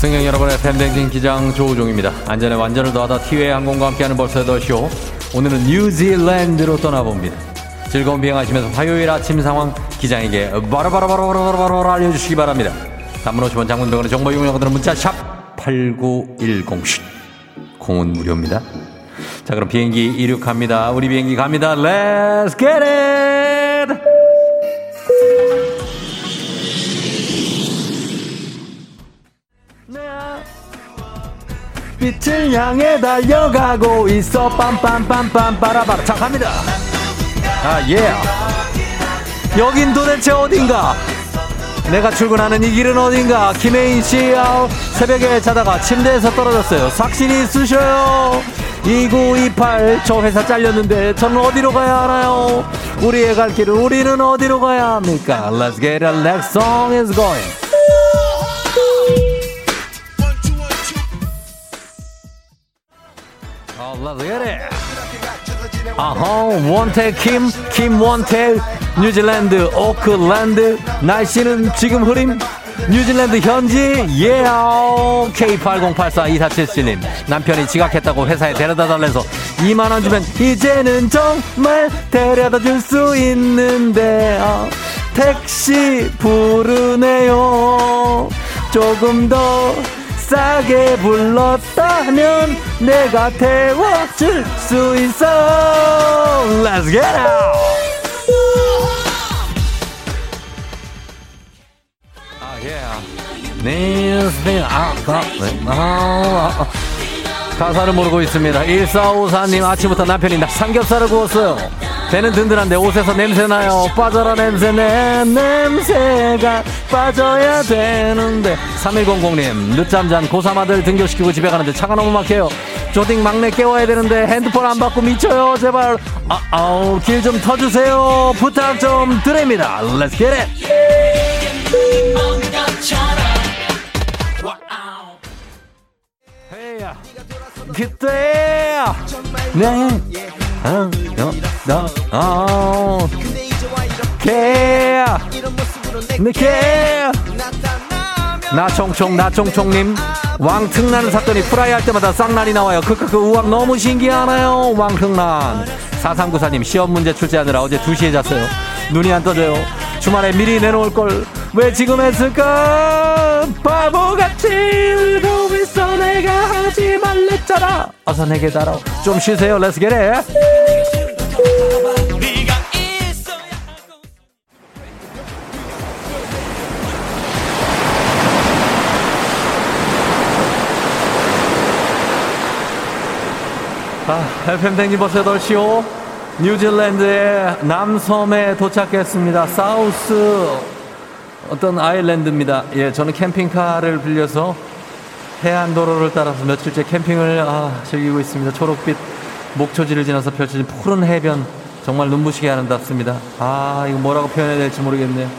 승객 여러분의 팬댕진 기장 조우종입니다. 안전에 완전을 더하다 티웨이 항공과 함께하는 벌써 8시오. 오늘은 뉴질랜드로 떠나봅니다. 즐거운 비행하시면서 화요일 아침 상황 기장에게 바로바로바로바로바로 알려주시기 바랍니다. 단문 50원 장문 병원의 정보 이용료들은 문자 샵 8910. 공은 무료입니다. 자 그럼 비행기 이륙합니다. 우리 비행기 갑니다. Let's get it! 빛을 향해 달려가고 있어. 빰빰빰빰 빠라바라. 자 갑니다. 아 예. 여긴 도대체 어딘가? 내가 출근하는 이 길은 어딘가? 김혜인 씨 아우 새벽에 자다가 침대에서 떨어졌어요. 삭신이 쑤셔요. 2928 저 회사 잘렸는데 저는 어디로 가야 하나요? 우리의 갈 길은 우리는 어디로 가야 합니까? Let's get it next song is going Oh, it. 아호, 원택 김, 김 원택, 뉴질랜드, 오클랜드, 날씨는 지금 흐림, 뉴질랜드 현지, 예, yeah. K80842477님, 남편이 지각했다고 회사에 데려다 달래서 2만원 주면 이제는 정말 데려다 줄 수 있는데, 어, 택시 부르네요. 조금 더 싸게 불렀다면 내가 태워줄 수 있어 Let's get out 아, yeah. 네, 아, 가, 네, 아, 아. 가사를 모르고 있습니다. 1454님 아침부터 남편이 나 삼겹살을 구웠어요. 배는 든든한데 옷에서 냄새나요. 빠져라 냄새 내 냄새가 빠져야 되는데. 3100님 늦잠 잔 고3 아들 등교시키고 집에 가는데 차가 너무 막혀요. 조딩 막내 깨워야 되는데 핸드폰 안 받고 미쳐요 제발. 아, 아우 길 좀 터주세요. 부탁 좀 드립니다. Let's get it 그때 네 어, 너, 너, 어, 개, 네, 개. 나총총, 나총총님. 왕특난 사건이 프라이 할 때마다 쌍난이 나와요. 크크크, 우왕 너무 신기하나요? 왕특난. 4394님, 시험 문제 출제하느라 어제 2시에 잤어요. 눈이 안 떠져요. 주말에 미리 내놓을 걸. 왜 지금 했을까? 바보같이 있어. 내가 하지 말랬잖아. 어서 내게 달아. 좀 쉬세요. Get it. 아, FM 댕지 버스 8시오. 뉴질랜드의 남섬에 도착했습니다. 사우스 어떤 아일랜드입니다. 예, 저는 캠핑카를 빌려서 해안도로를 따라서 며칠째 캠핑을 아, 즐기고 있습니다. 초록빛 목초지를 지나서 펼쳐진 푸른 해변 정말 눈부시게 아름답습니다. 아, 이거 뭐라고 표현해야 될지 모르겠네요.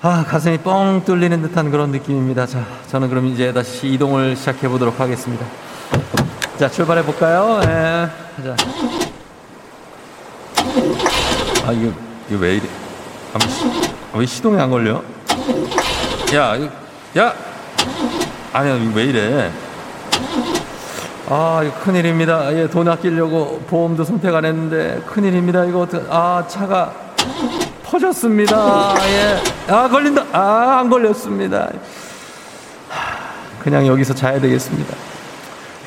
아, 가슴이 뻥 뚫리는 듯한 그런 느낌입니다. 자, 저는 그럼 이제 다시 이동을 시작해 보도록 하겠습니다. 자, 출발해 볼까요? 예. 자. 아, 이거, 이거 왜 이래? 아, 왜, 시동이 안 걸려? 야, 야! 아니야, 왜 이래? 아, 큰일입니다. 예, 돈 아끼려고 보험도 선택 안 했는데, 큰일입니다. 이거 어떡, 아, 차가 퍼졌습니다. 예. 아, 걸린다. 아, 안 걸렸습니다. 그냥 여기서 자야 되겠습니다.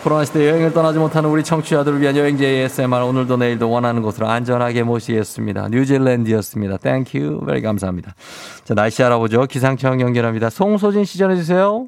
코로나 시대 여행을 떠나지 못하는 우리 청취자들을 위한 여행지 ASMR 오늘도 내일도 원하는 곳으로 안전하게 모시겠습니다. 뉴질랜드였습니다. Thank you very 감사합니다. 자 날씨 알아보죠. 기상청 연결합니다. 송소진 시 전해 주세요.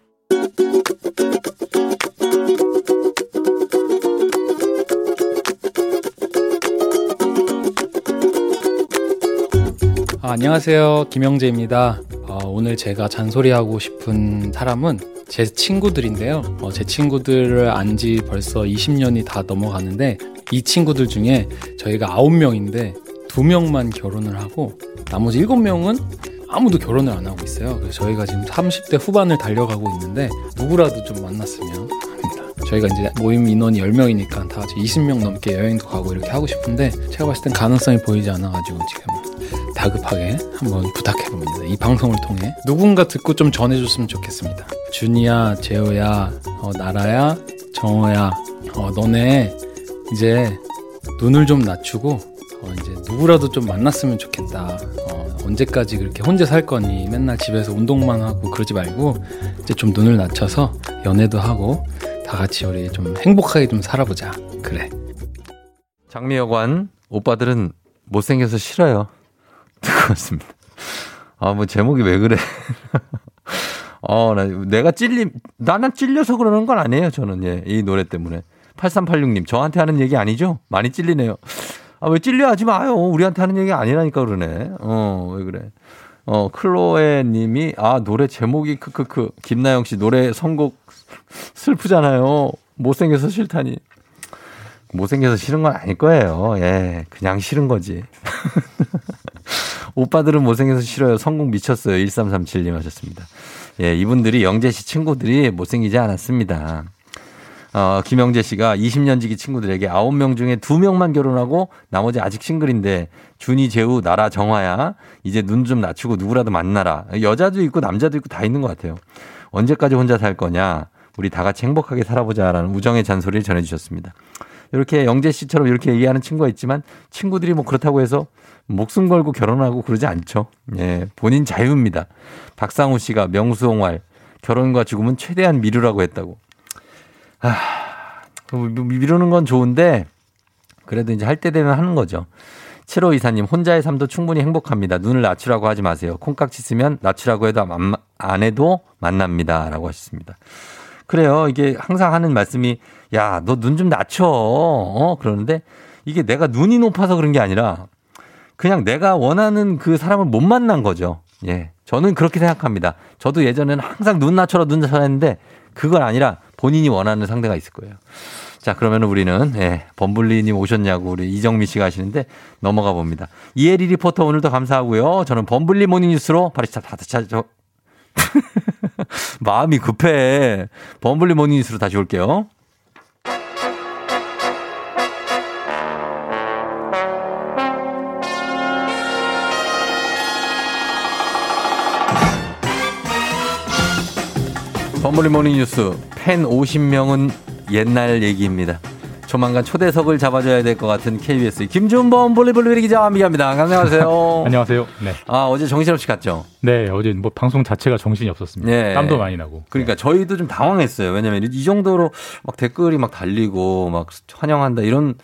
안녕하세요. 김영재입니다. 어, 오늘 제가 잔소리하고 싶은 사람은 제 친구들인데요. 어, 제 친구들을 안 지 벌써 20년이 다 넘어가는데 이 친구들 중에 저희가 9명인데 2명만 결혼을 하고 나머지 7명은 아무도 결혼을 안 하고 있어요. 그래서 저희가 지금 30대 후반을 달려가고 있는데 누구라도 좀 만났으면 합니다. 저희가 이제 모임 인원이 10명이니까 다 같이 20명 넘게 여행도 가고 이렇게 하고 싶은데 제가 봤을 땐 가능성이 보이지 않아가지고 지금 다급하게 한번 부탁해 봅니다. 이 방송을 통해 누군가 듣고 좀 전해줬으면 좋겠습니다. 준이야, 재호야, 어, 나라야, 정호야, 어, 너네 이제 눈을 좀 낮추고 어, 이제 누구라도 좀 만났으면 좋겠다. 어, 언제까지 그렇게 혼자 살 거니 맨날 집에서 운동만 하고 그러지 말고 이제 좀 눈을 낮춰서 연애도 하고 다 같이 우리 좀 행복하게 좀 살아보자. 그래. 장미여관 오빠들은 못생겨서 싫어요. 듣고 왔습니다. 아, 뭐 제목이 왜 그래? [LAUGHS] 어, 나, 내가 찔림, 나는 찔려서 그러는 건 아니에요, 저는. 예, 이 노래 때문에. 8386님, 저한테 하는 얘기 아니죠? 많이 찔리네요. 아, 왜 찔려 하지 마요. 우리한테 하는 얘기 아니라니까 그러네. 어, 왜 그래. 어, 클로에 님이, 아, 노래 제목이 크크크. 김나영 씨 노래 선곡 슬프잖아요. 못생겨서 싫다니. 못생겨서 싫은 건 아닐 거예요. 예, 그냥 싫은 거지. [LAUGHS] 오빠들은 못생겨서 싫어요. 성공 미쳤어요. 1337님 하셨습니다. 예, 이분들이 영재 씨 친구들이 못생기지 않았습니다. 어, 김영재 씨가 20년 지기 친구들에게 9명 중에 2명만 결혼하고 나머지 아직 싱글인데 준이, 재우, 나라, 정화야 이제 눈 좀 낮추고 누구라도 만나라. 여자도 있고 남자도 있고 다 있는 것 같아요. 언제까지 혼자 살 거냐? 우리 다 같이 행복하게 살아보자라는 우정의 잔소리를 전해주셨습니다. 이렇게 영재 씨처럼 이렇게 얘기하는 친구가 있지만 친구들이 뭐 그렇다고 해서 목숨 걸고 결혼하고 그러지 않죠. 예, 본인 자유입니다. 박상우 씨가 명수홍활 결혼과 죽음은 최대한 미루라고 했다고. 아, 미루는 건 좋은데 그래도 이제 할 때 되면 하는 거죠. 7호 이사님 혼자의 삶도 충분히 행복합니다. 눈을 낮추라고 하지 마세요. 콩깍지 쓰면 낮추라고 해도 안, 안 해도 만납니다라고 하셨습니다. 그래요. 이게 항상 하는 말씀이 야, 너 눈 좀 낮춰. 어? 그러는데 이게 내가 눈이 높아서 그런 게 아니라 그냥 내가 원하는 그 사람을 못 만난 거죠. 예. 저는 그렇게 생각합니다. 저도 예전에는 항상 눈 낮춰라, 눈 낮춰라 했는데 그건 아니라 본인이 원하는 상대가 있을 거예요. 자, 그러면 우리는, 예, 범블리님 오셨냐고 우리 이정미 씨가 하시는데 넘어가 봅니다. 이혜리 리포터 오늘도 감사하고요. 저는 범블리 모닝뉴스로 바로 차, 다, 차, 저, [LAUGHS] 마음이 급해. 범블리 모닝뉴스로 다시 올게요. 범블리 모닝 뉴스 팬 50명은 옛날 얘기입니다. 조만간 초대석을 잡아줘야 될 것 같은 KBS 김준범 볼리볼리 기자 함께합니다. 안녕하세요. [LAUGHS] 안녕하세요. 네. 아 어제 정신없이 갔죠. 네, 어제 뭐 방송 자체가 정신이 없었습니다. 네. 땀도 많이 나고. 그러니까 저희도 좀 당황했어요. 왜냐면 이 정도로 막 댓글이 막 달리고 막 환영한다 이런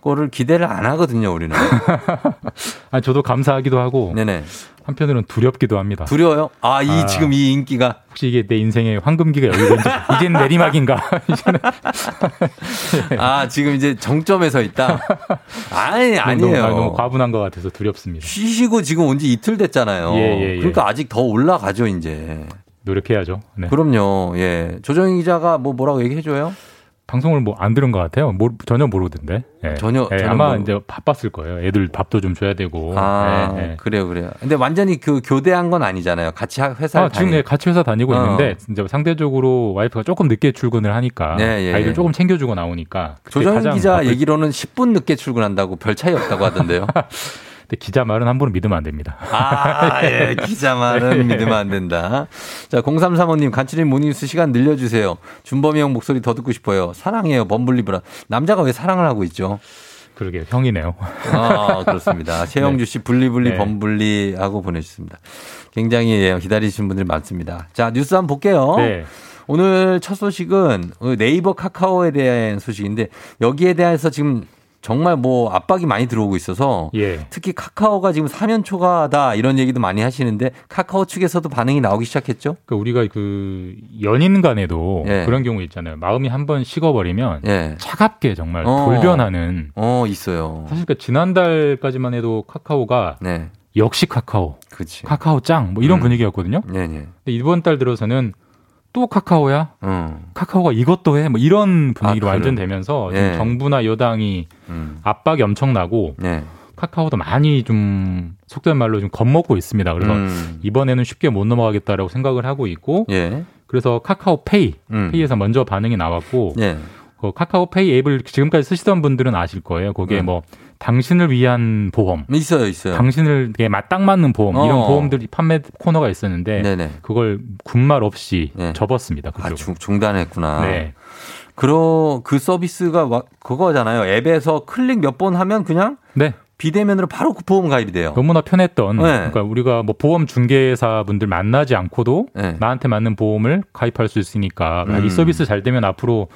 거를 기대를 안 하거든요, 우리는. [LAUGHS] 아, 저도 감사하기도 하고. 네네. 한편으로는 두렵기도 합니다. 두려워요? 아, 이 지금 이 인기가 혹시 이게 내 인생의 황금기가 열리고 이제 [LAUGHS] 이젠 내리막인가? [LAUGHS] 이제는 아, 지금 이제 정점에 서 있다. 아니, 아니에요. 너무, 너무 과분한 것 같아서 두렵습니다. 쉬시고 지금 온 지 이틀 됐잖아요. 예, 예, 예. 그러니까 아직 더 올라가죠, 이제. 노력해야죠. 네. 그럼요. 예. 조정희 기자가 뭐 뭐라고 얘기해 줘요? 방송을 뭐 안 들은 것 같아요. 모, 전혀 모르던데. 예. 전혀, 예, 전혀 아마 모르- 이제 바빴을 거예요. 애들 밥도 좀 줘야 되고. 아, 예, 예. 그래요, 그래요. 근데 완전히 그 교대한 건 아니잖아요. 같이 하- 회사를 아, 지금 다니. 네, 같이 회사 다니고 어. 있는데 이제 상대적으로 와이프가 조금 늦게 출근을 하니까 네, 예, 아이들 예. 조금 챙겨주고 나오니까 가장 기자 바쁠- 얘기로는 10분 늦게 출근한다고 별 차이 없다고 하던데요. [LAUGHS] 근데 기자 말은 함부로 믿으면 안 됩니다. 아, 예. [LAUGHS] 기자 말은 예. 믿으면 안 된다. 자, 0335님, 간추린 모닝뉴스 시간 늘려주세요. 준범이 형 목소리 더 듣고 싶어요. 사랑해요, 범블리브라. 남자가 왜 사랑을 하고 있죠? 그러게 형이네요. 아, 그렇습니다. [LAUGHS] 최영주 씨, 블리블리, 네. 범블리 하고 보내주셨습니다. 굉장히 예, 기다리시는 분들 많습니다. 자, 뉴스 한번 볼게요. 네. 오늘 첫 소식은 네이버 카카오에 대한 소식인데 여기에 대해서 지금 정말 뭐 압박이 많이 들어오고 있어서 예. 특히 카카오가 지금 사면 초과다 이런 얘기도 많이 하시는데 카카오 측에서도 반응이 나오기 시작했죠. 그러니까 우리가 그 연인 간에도 예. 그런 경우 있잖아요. 마음이 한번 식어버리면 예. 차갑게 정말 어. 돌변하는. 어 있어요. 사실 그 지난달까지만 해도 카카오가 네. 역시 카카오, 그치. 카카오 짱 뭐 이런 음. 분위기였거든요. 네네. 근데 이번 달 들어서는 또 카카오야? 음. 카카오가 이것도 해? 뭐 이런 분위기로 아, 완전 그래요? 되면서 예. 정부나 여당이 음. 압박이 엄청나고 네. 카카오도 많이 좀 속된 말로 좀 겁먹고 있습니다. 그래서 음. 이번에는 쉽게 못 넘어가겠다라고 생각을 하고 있고 예. 그래서 카카오페이 음. 페이에서 먼저 반응이 나왔고 예. 그 카카오페이 앱을 지금까지 쓰시던 분들은 아실 거예요. 거기에 네. 뭐 당신을 위한 보험, 있어요, 있어요. 당신을 이게 맞딱 맞는 보험 이런 어. 보험들이 판매 코너가 있었는데 네네. 그걸 군말 없이 네. 접었습니다. 아, 그쪽으로. 중, 중단했구나. 네. 그러 그 서비스가 와- 그거잖아요. 앱에서 클릭 몇 번 하면 그냥 네. 비대면으로 바로 그 보험 가입이 돼요. 너무나 편했던 네. 그러니까 우리가 뭐 보험 중개사 분들 만나지 않고도 네. 나한테 맞는 보험을 가입할 수 있으니까 음. 이 서비스 잘 되면 앞으로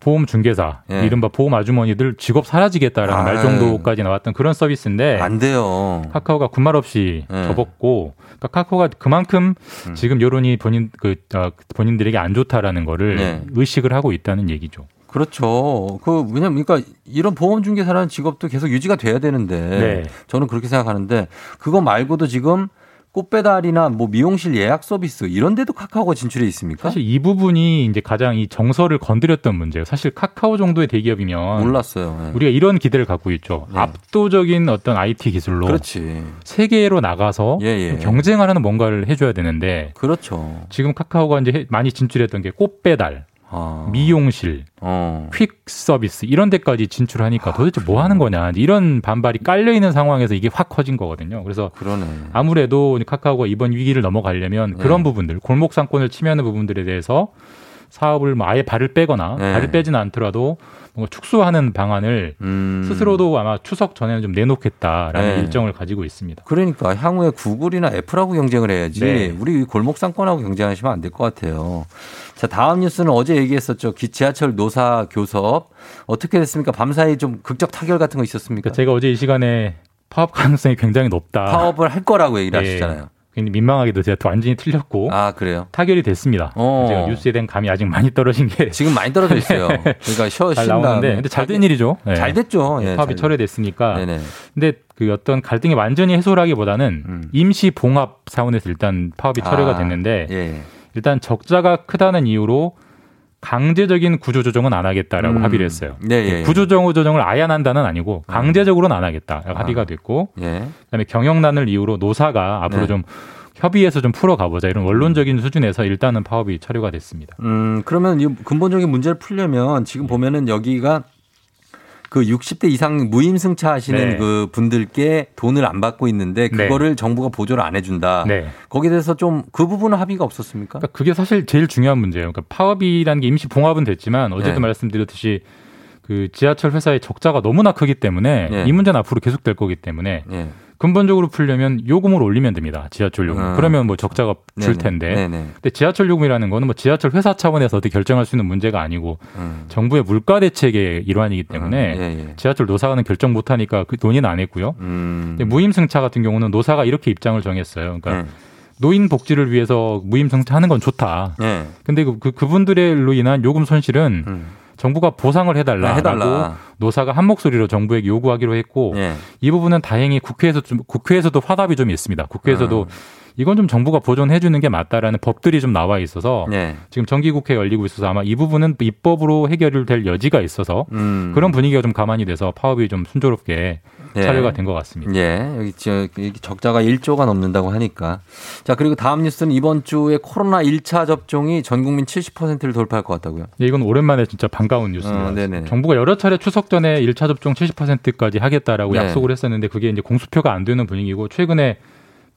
보험 중개사 예. 이른바 보험 아주머니들 직업 사라지겠다라는 말 아유. 정도까지 나왔던 그런 서비스인데 안 돼요. 카카오가 군말 없이 네. 접었고 그러니까 카카오가 그만큼 음. 지금 여론이 본인 그 어, 본인들에게 안 좋다라는 거를 네. 의식을 하고 있다는 얘기죠. 그렇죠. 그 왜냐면 그러니까 이런 보험 중개사라는 직업도 계속 유지가 돼야 되는데 네. 저는 그렇게 생각하는데 그거 말고도 지금 꽃배달이나 뭐 미용실 예약 서비스 이런 데도 카카오가 진출해 있습니까? 사실 이 부분이 이제 가장 이 정서를 건드렸던 문제예요. 사실 카카오 정도의 대기업이면 몰랐어요. 네. 우리가 이런 기대를 갖고 있죠. 압도적인 어떤 IT 기술로 그렇지. 세계로 나가서 예, 예. 경쟁하는 뭔가를 해줘야 되는데 그렇죠. 지금 카카오가 이제 해- 많이 진출했던 게 꽃배달, 아. 미용실, 어. 퀵 서비스 이런 데까지 진출하니까 도대체 뭐 하는 거냐 이런 반발이 깔려 있는 상황에서 이게 확 커진 거거든요. 그래서 그러네. 아무래도 카카오가 이번 위기를 넘어가려면 네. 그런 부분들 골목 상권을 침해하는 부분들에 대해서 사업을 뭐 아예 발을 빼거나 네. 발을 빼지는 않더라도 뭔가 축소하는 방안을 음. 스스로도 아마 추석 전에는 좀 내놓겠다라는 네. 일정을 가지고 있습니다. 그러니까 향후에 구글이나 애플하고 경쟁을 해야지 네. 우리 골목 상권하고 경쟁하시면 안 될 것 같아요. 자 다음 뉴스는 어제 얘기했었죠. 기- 지하철 노사 교섭 어떻게 됐습니까? 밤사이 좀 극적 타결 같은 거 있었습니까? 그러니까 제가 어제 이 시간에 파업 가능성이 굉장히 높다. 파업을 할 거라고 얘기를 예. 하시잖아요. 굉장히 민망하게도 제가 또 완전히 틀렸고 아 그래요? 타결이 됐습니다. 어. 제가 뉴스에 대한 감이 아직 많이 떨어진 게 지금 많이 떨어져 있어요. [LAUGHS] 그러니까 쉬어 잘쉰 나오는데 근데 잘 된 일이죠. 네. 잘 됐죠. 예, 파업이 잘 철회됐으니까. 네네. 근데 그 어떤 갈등이 완전히 해소라기보다는 음. 임시 봉합 차원에서 일단 파업이 철회가 아, 됐는데 예. 일단 적자가 크다는 이유로 강제적인 구조 조정은 안 하겠다라고 음. 합의를 했어요. 네, 예, 예. 구조 조정을 아예 안 한다는 아니고 강제적으로는 안 하겠다 아. 합의가 됐고 예. 그다음에 경영난을 이유로 노사가 앞으로 네. 좀 협의해서 좀 풀어가보자 이런 원론적인 수준에서 일단은 파업이 철회가 됐습니다. 음, 그러면 이 근본적인 문제를 풀려면 지금 보면은 여기가 그 60대 이상 무임승차 하시는 네. 그 분들께 돈을 안 받고 있는데 그거를 정부가 보조를 안 해준다. 네. 거기에 대해서 좀 그 부분은 합의가 없었습니까? 그러니까 그게 사실 제일 중요한 문제예요. 그러니까 파업이라는 게 임시 봉합은 됐지만 어제도 네. 말씀드렸듯이 그 지하철 회사의 적자가 너무나 크기 때문에 네. 이 문제는 앞으로 계속될 거기 때문에 예. 근본적으로 풀려면 요금을 올리면 됩니다. 지하철 요금. 음. 그러면 뭐 적자가 줄 네네. 텐데. 네네. 근데 지하철 요금이라는 거는 뭐 지하철 회사 차원에서 어떻게 결정할 수 있는 문제가 아니고 음. 정부의 물가 대책의 일환이기 때문에 음, 예, 예. 지하철 노사는 결정 못 하니까 그 논의는 안 했고요. 음. 근데 무임승차 같은 경우는 노사가 이렇게 입장을 정했어요. 그러니까 네. 노인 복지를 위해서 무임승차하는 건 좋다. 예. 근데 그, 그 그분들로 인한 요금 손실은 음. 정부가 보상을 해달라. 아, 해달라. 노사가 한 목소리로 정부에게 요구하기로 했고 예. 이 부분은 다행히 국회에서 좀 국회에서도 화답이 좀 있습니다. 국회에서도 음. 이건 좀 정부가 보존해 주는 게 맞다라는 법들이 좀 나와 있어서 예. 지금 정기국회 열리고 있어서 아마 이 부분은 입법으로 해결될 여지가 있어서 음. 그런 분위기가 좀 가만히 돼서 파업이 좀 순조롭게 예. 차려가 된 것 같습니다. 예, 여기 적자가 1조가 넘는다고 하니까. 자, 그리고 다음 뉴스는 이번 주에 코로나 1차 접종이 전 국민 70%를 돌파할 것 같다고요. 예, 이건 오랜만에 진짜 반가운 뉴스입니다. 어, 네네. 정부가 여러 차례 추석 전에 1차 접종 70%까지 하겠다라고 네. 약속을 했었는데 그게 이제 공수표가 안 되는 분위기고 최근에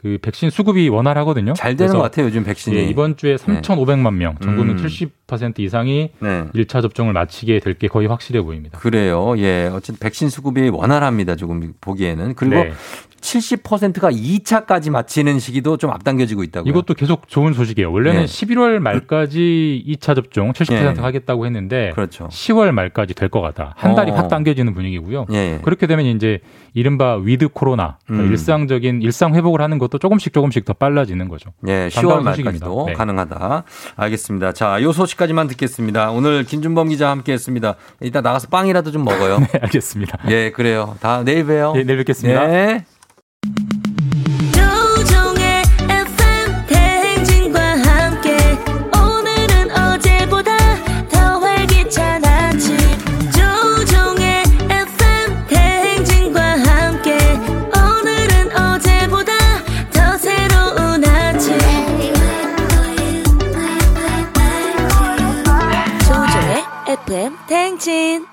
그 백신 수급이 원활하거든요. 잘 되는 것 같아요, 요즘 백신이. 예, 이번 주에 3,500만 명, 전 국민 음. 70% 이상이 네. 1차 접종을 마치게 될 게 거의 확실해 보입니다. 그래요. 예. 어쨌든 백신 수급이 원활합니다. 조금 보기에는. 그리고 네. 70%가 2차까지 마치는 시기도 좀 앞당겨지고 있다고요. 이것도 계속 좋은 소식이에요. 원래는 네. 11월 말까지 2차 접종 70% 네. 하겠다고 했는데 그렇죠. 10월 말까지 될 것 같다. 한 달이 어. 확 당겨지는 분위기고요. 예, 예. 그렇게 되면 이제 이른바 위드 코로나 그러니까 음. 일상적인 일상 회복을 하는 것도 조금씩 조금씩 더 빨라지는 거죠. 예, 10월 반가운 말까지도. 네. 가능하다. 알겠습니다. 자, 요 소식 까지만 듣겠습니다. 오늘 김준범 기자 함께 했습니다. 이따 나가서 빵이라도 좀 먹어요. [LAUGHS] 네, 알겠습니다. 예, 그래요. 다 내일 봬요. 예, 내일 뵙겠습니다. 예. FM 대행진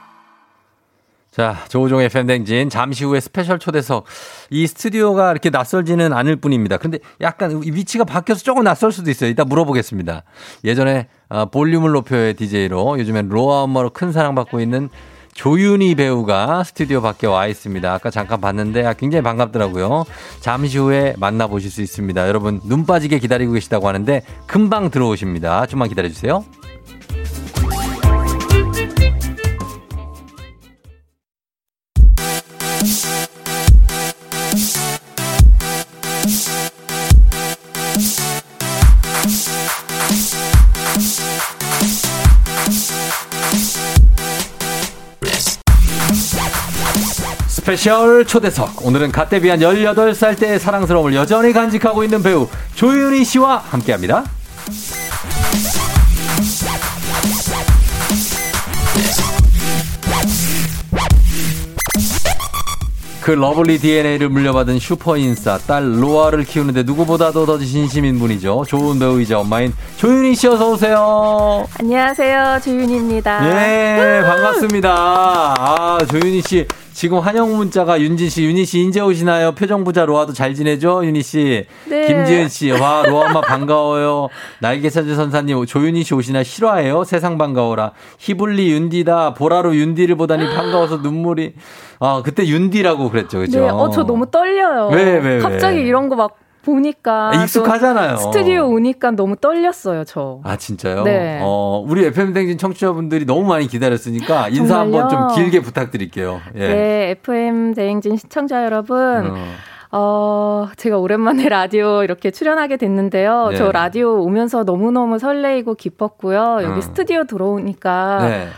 자, 조우종의 FM 댕진 잠시 후에 스페셜 초대석. 이 스튜디오가 이렇게 낯설지는 않을 분입니다. 근데 약간 이 위치가 바뀌어서 조금 낯설 수도 있어요. 이따 물어보겠습니다. 예전에 어, 볼륨을 높여의 DJ로 요즘엔 로아 엄마로 큰 사랑받고 있는 조윤희 배우가 스튜디오 밖에 와 있습니다. 아까 잠깐 봤는데 아, 굉장히 반갑더라고요. 잠시 후에 만나보실 수 있습니다. 여러분 눈 빠지게 기다리고 계시다고 하는데 금방 들어오십니다. 좀만 기다려주세요. 스페셜 초대석. 오늘은 갓 데뷔한 18살 때의 사랑스러움을 여전히 간직하고 있는 배우 조윤희 씨와 함께 합니다. 그 러블리 DNA를 물려받은 슈퍼인싸 딸 로아를 키우는데 누구보다도 더 진심인 분이죠. 좋은 배우이자 엄마인 조윤희 씨 어서 오세요. 안녕하세요. 조윤희입니다. 예, 반갑습니다. 아, 조윤희 씨. 지금 환영 문자가 윤진 씨, 윤희 씨 인제 오시나요? 표정 부자 로아도 잘 지내죠? 윤희 씨. 네. 김지은 씨, 와, 로아 엄마 반가워요. 날개 찾은 선사님, 조윤희 씨 오시나 실화예요? 세상 반가워라. 히블리 윤디다. 보라로 윤디를 보다니 반가워서 눈물이. 아, 그때 윤디라고 그랬죠. 그죠? 네, 어, 저 너무 떨려요. 왜, 왜, 왜? 갑자기 이런 거막 보니까. 아, 익숙하잖아요. 또 스튜디오 오니까 너무 떨렸어요, 저. 아, 진짜요? 네. 어, 우리 FM댕진 청취자분들이 너무 많이 기다렸으니까 인사? 한번 좀 길게 부탁드릴게요. 예. 네, FM 대행진 시청자 여러분. 어. 어, 제가 오랜만에 라디오 이렇게 출연하게 됐는데요. 네. 저 라디오 오면서 너무너무 설레이고 기뻤고요. 여기 어. 스튜디오 들어오니까. 네.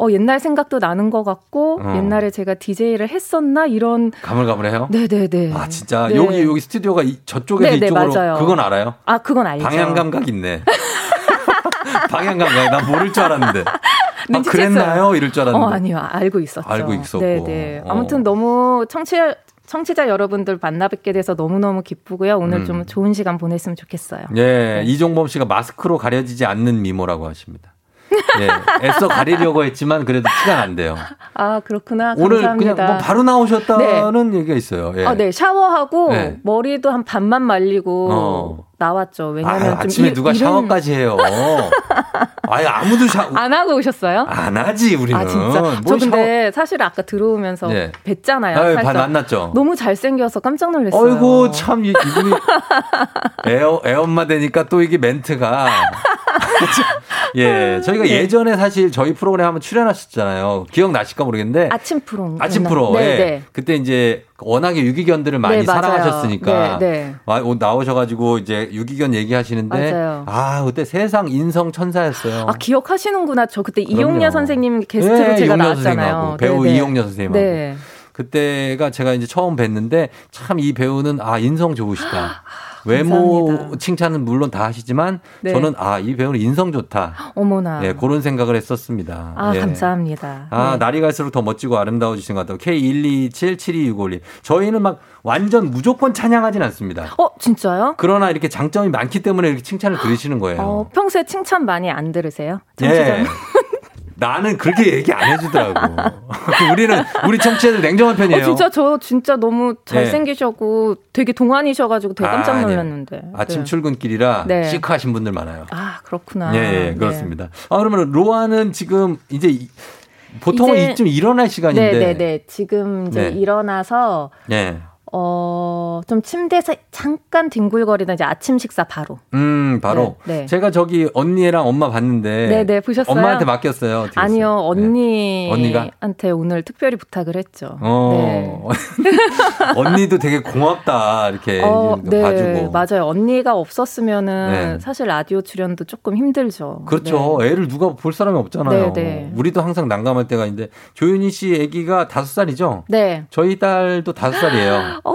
어, 옛날 생각도 나는 것 같고, 어. 옛날에 제가 DJ를 했었나? 이런. 가물가물해요? 네네네. 아 진짜 네. 여기 여기 스튜디오가 이, 저쪽에서 네, 네, 이쪽으로 맞아요. 그건 알아요? 아, 그건 알죠. 방향 감각 있네. [LAUGHS] 방향 감각 나 모를 줄 알았는데. 아. 그랬나요? 이럴 줄 알았는데. 어, 아니요. 알고 있었죠. 알고 있었고. 네네. 어. 아무튼 너무 청취자, 청취자 여러분들 만나 뵙게 돼서 너무너무 기쁘고요. 오늘 음. 좀 좋은 시간 보냈으면 좋겠어요. 예, 이종범 씨가 마스크로 가려지지 않는 미모라고 하십니다. 예, 애써 가리려고 했지만 그래도 티가 난대요. 아, 그렇구나. 오늘 감사합니다. 그냥 뭐 바로 나오셨다는 얘기가 있어요. 예. 아, 네. 샤워하고 네. 머리도 한 반만 말리고 어. 나왔죠. 왜냐면 아, 좀 아침에 일- 누가 일은 샤워까지 해요. 아예 아무도 샤워 안 하고 오셨어요? 안 하지 우리는. 아, 진짜? 뭘저 근데 사실 아까 들어오면서 네. 뵀잖아요. 샤워... 살짝. 만났죠. 너무 잘생겨서 깜짝 놀랐어요. 어이구 참 이- 이분이 애, 애 엄마 되니까 또 이게 멘트가 예 저희가 네. 예전에 사실 저희 프로그램 한번 출연하셨잖아요 기억나실까 모르겠는데 아침 프로. 아침 프로 네, 예. 네. 그때 이제 워낙에 유기견들을 많이 네. 사랑하셨으니까 네, 네. 나오셔가지고 이제 유기견 얘기하시는데 맞아요. 아 그때 세상 인성 천사였어요. 아 기억하시는구나. 저 그때 그럼요. 이용녀 선생님 게스트로 네, 제가 나왔잖아요. 배우 네, 네. 이용녀 선생님하고. 네. 그때가 제가 이제 처음 뵀는데 참 이 배우는 아 인성 좋으시다. [GASPS] 외모 칭찬은 물론 다 하시지만 네. 저는 아 이 배우는 인성 좋다. 어머나. 예, 그런 생각을 했었습니다. 아 예. 감사합니다. 아, 네. 날이 갈수록 더 멋지고 아름다워지신 것 같아요. K1277265님. 저희는 막 완전 무조건 찬양하진 않습니다. 어 진짜요? 그러나 이렇게 장점이 많기 때문에 이렇게 칭찬을 들으시는 거예요. 어, 평소에 칭찬 많이 안 들으세요? 예. 청취자분? [LAUGHS] 나는 그렇게 얘기 안 해주더라고. [LAUGHS] 우리는, 우리 청취자들 냉정한 편이에요. 어, 진짜 저 진짜 너무 잘생기셨고 되게 동안이셔가지고 되게 깜짝 아, 네. 놀랐는데. 아침 네. 출근길이라 네. 시크하신 분들 많아요. 아 그렇구나. 예, 예, 그렇습니다. 아, 그러면 로아는 지금 이제 이- 보통은 이제- 이쯤 일어날 시간인데. 네네네. 지금 이제 네. 일어나서 예. 어, 좀 침대에서 잠깐 뒹굴거리다 이제 아침 식사 바로. 음, 바로. 네, 네. 제가 저기 언니랑 엄마 봤는데. 네, 네, 보셨어요? 엄마한테 맡겼어요. 아니요, 했어요? 네. 언니가? 언니한테 오늘 특별히 부탁을 했죠. 어. [LAUGHS] 언니도 되게 고맙다. 이렇게 어, 네, 봐주고. 맞아요. 언니가 없었으면은 네. 사실 라디오 출연도 조금 힘들죠. 그렇죠. 애를 누가 볼 사람이 없잖아요. 네, 네. 우리도 항상 난감할 때가 있는데 조윤희 씨 아기가 다섯 살이죠? 네. 저희 딸도 다섯 살이에요. 어,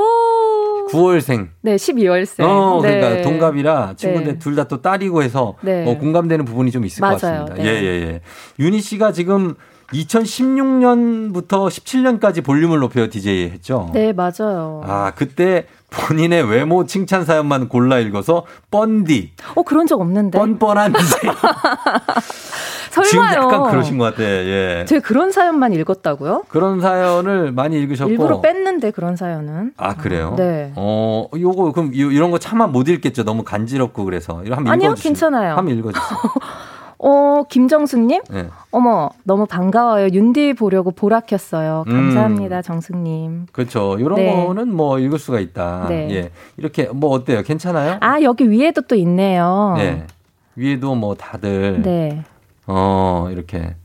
9월생. 네, 12월생. 어, 네. 그러니까 동갑이라 친구들 네. 둘다 또 딸이고 해서 네. 어, 공감되는 부분이 좀 있을 것 맞아요. 같습니다. 네. 예, 예, 예. 윤희 씨가 지금 2016년부터 17년까지 볼륨을 높여 DJ 했죠? 네, 맞아요. 아, 그때 본인의 외모 칭찬 사연만 골라 읽어서 뻔디. 어, 그런 적 없는데. 뻔뻔한 DJ. [LAUGHS] 지금 설마요. 약간 그러신 것 같아. 예. 제가 그런 사연만 읽었다고요? 그런 사연을 많이 읽으셨고. 일부러 뺐는데 그런 사연은. 아, 그래요? 네. 어, 요거, 그럼 이- 이런 거 차마 못 읽겠죠. 너무 간지럽고 그래서. 이거 한번 아니요, 읽어주세요. 괜찮아요. 한번 읽어주세요. [LAUGHS] 어, 김정수님? 네. 어머, 너무 반가워요. 윤디 보려고 보라 켰어요. 음. 감사합니다, 정수님. 그렇죠. 이런 네. 거는 뭐 읽을 수가 있다. 네. 예. 이렇게 뭐 어때요? 괜찮아요? 아, 여기 위에도 또 있네요. 네. 위에도 뭐 다들 네. 어, 이렇게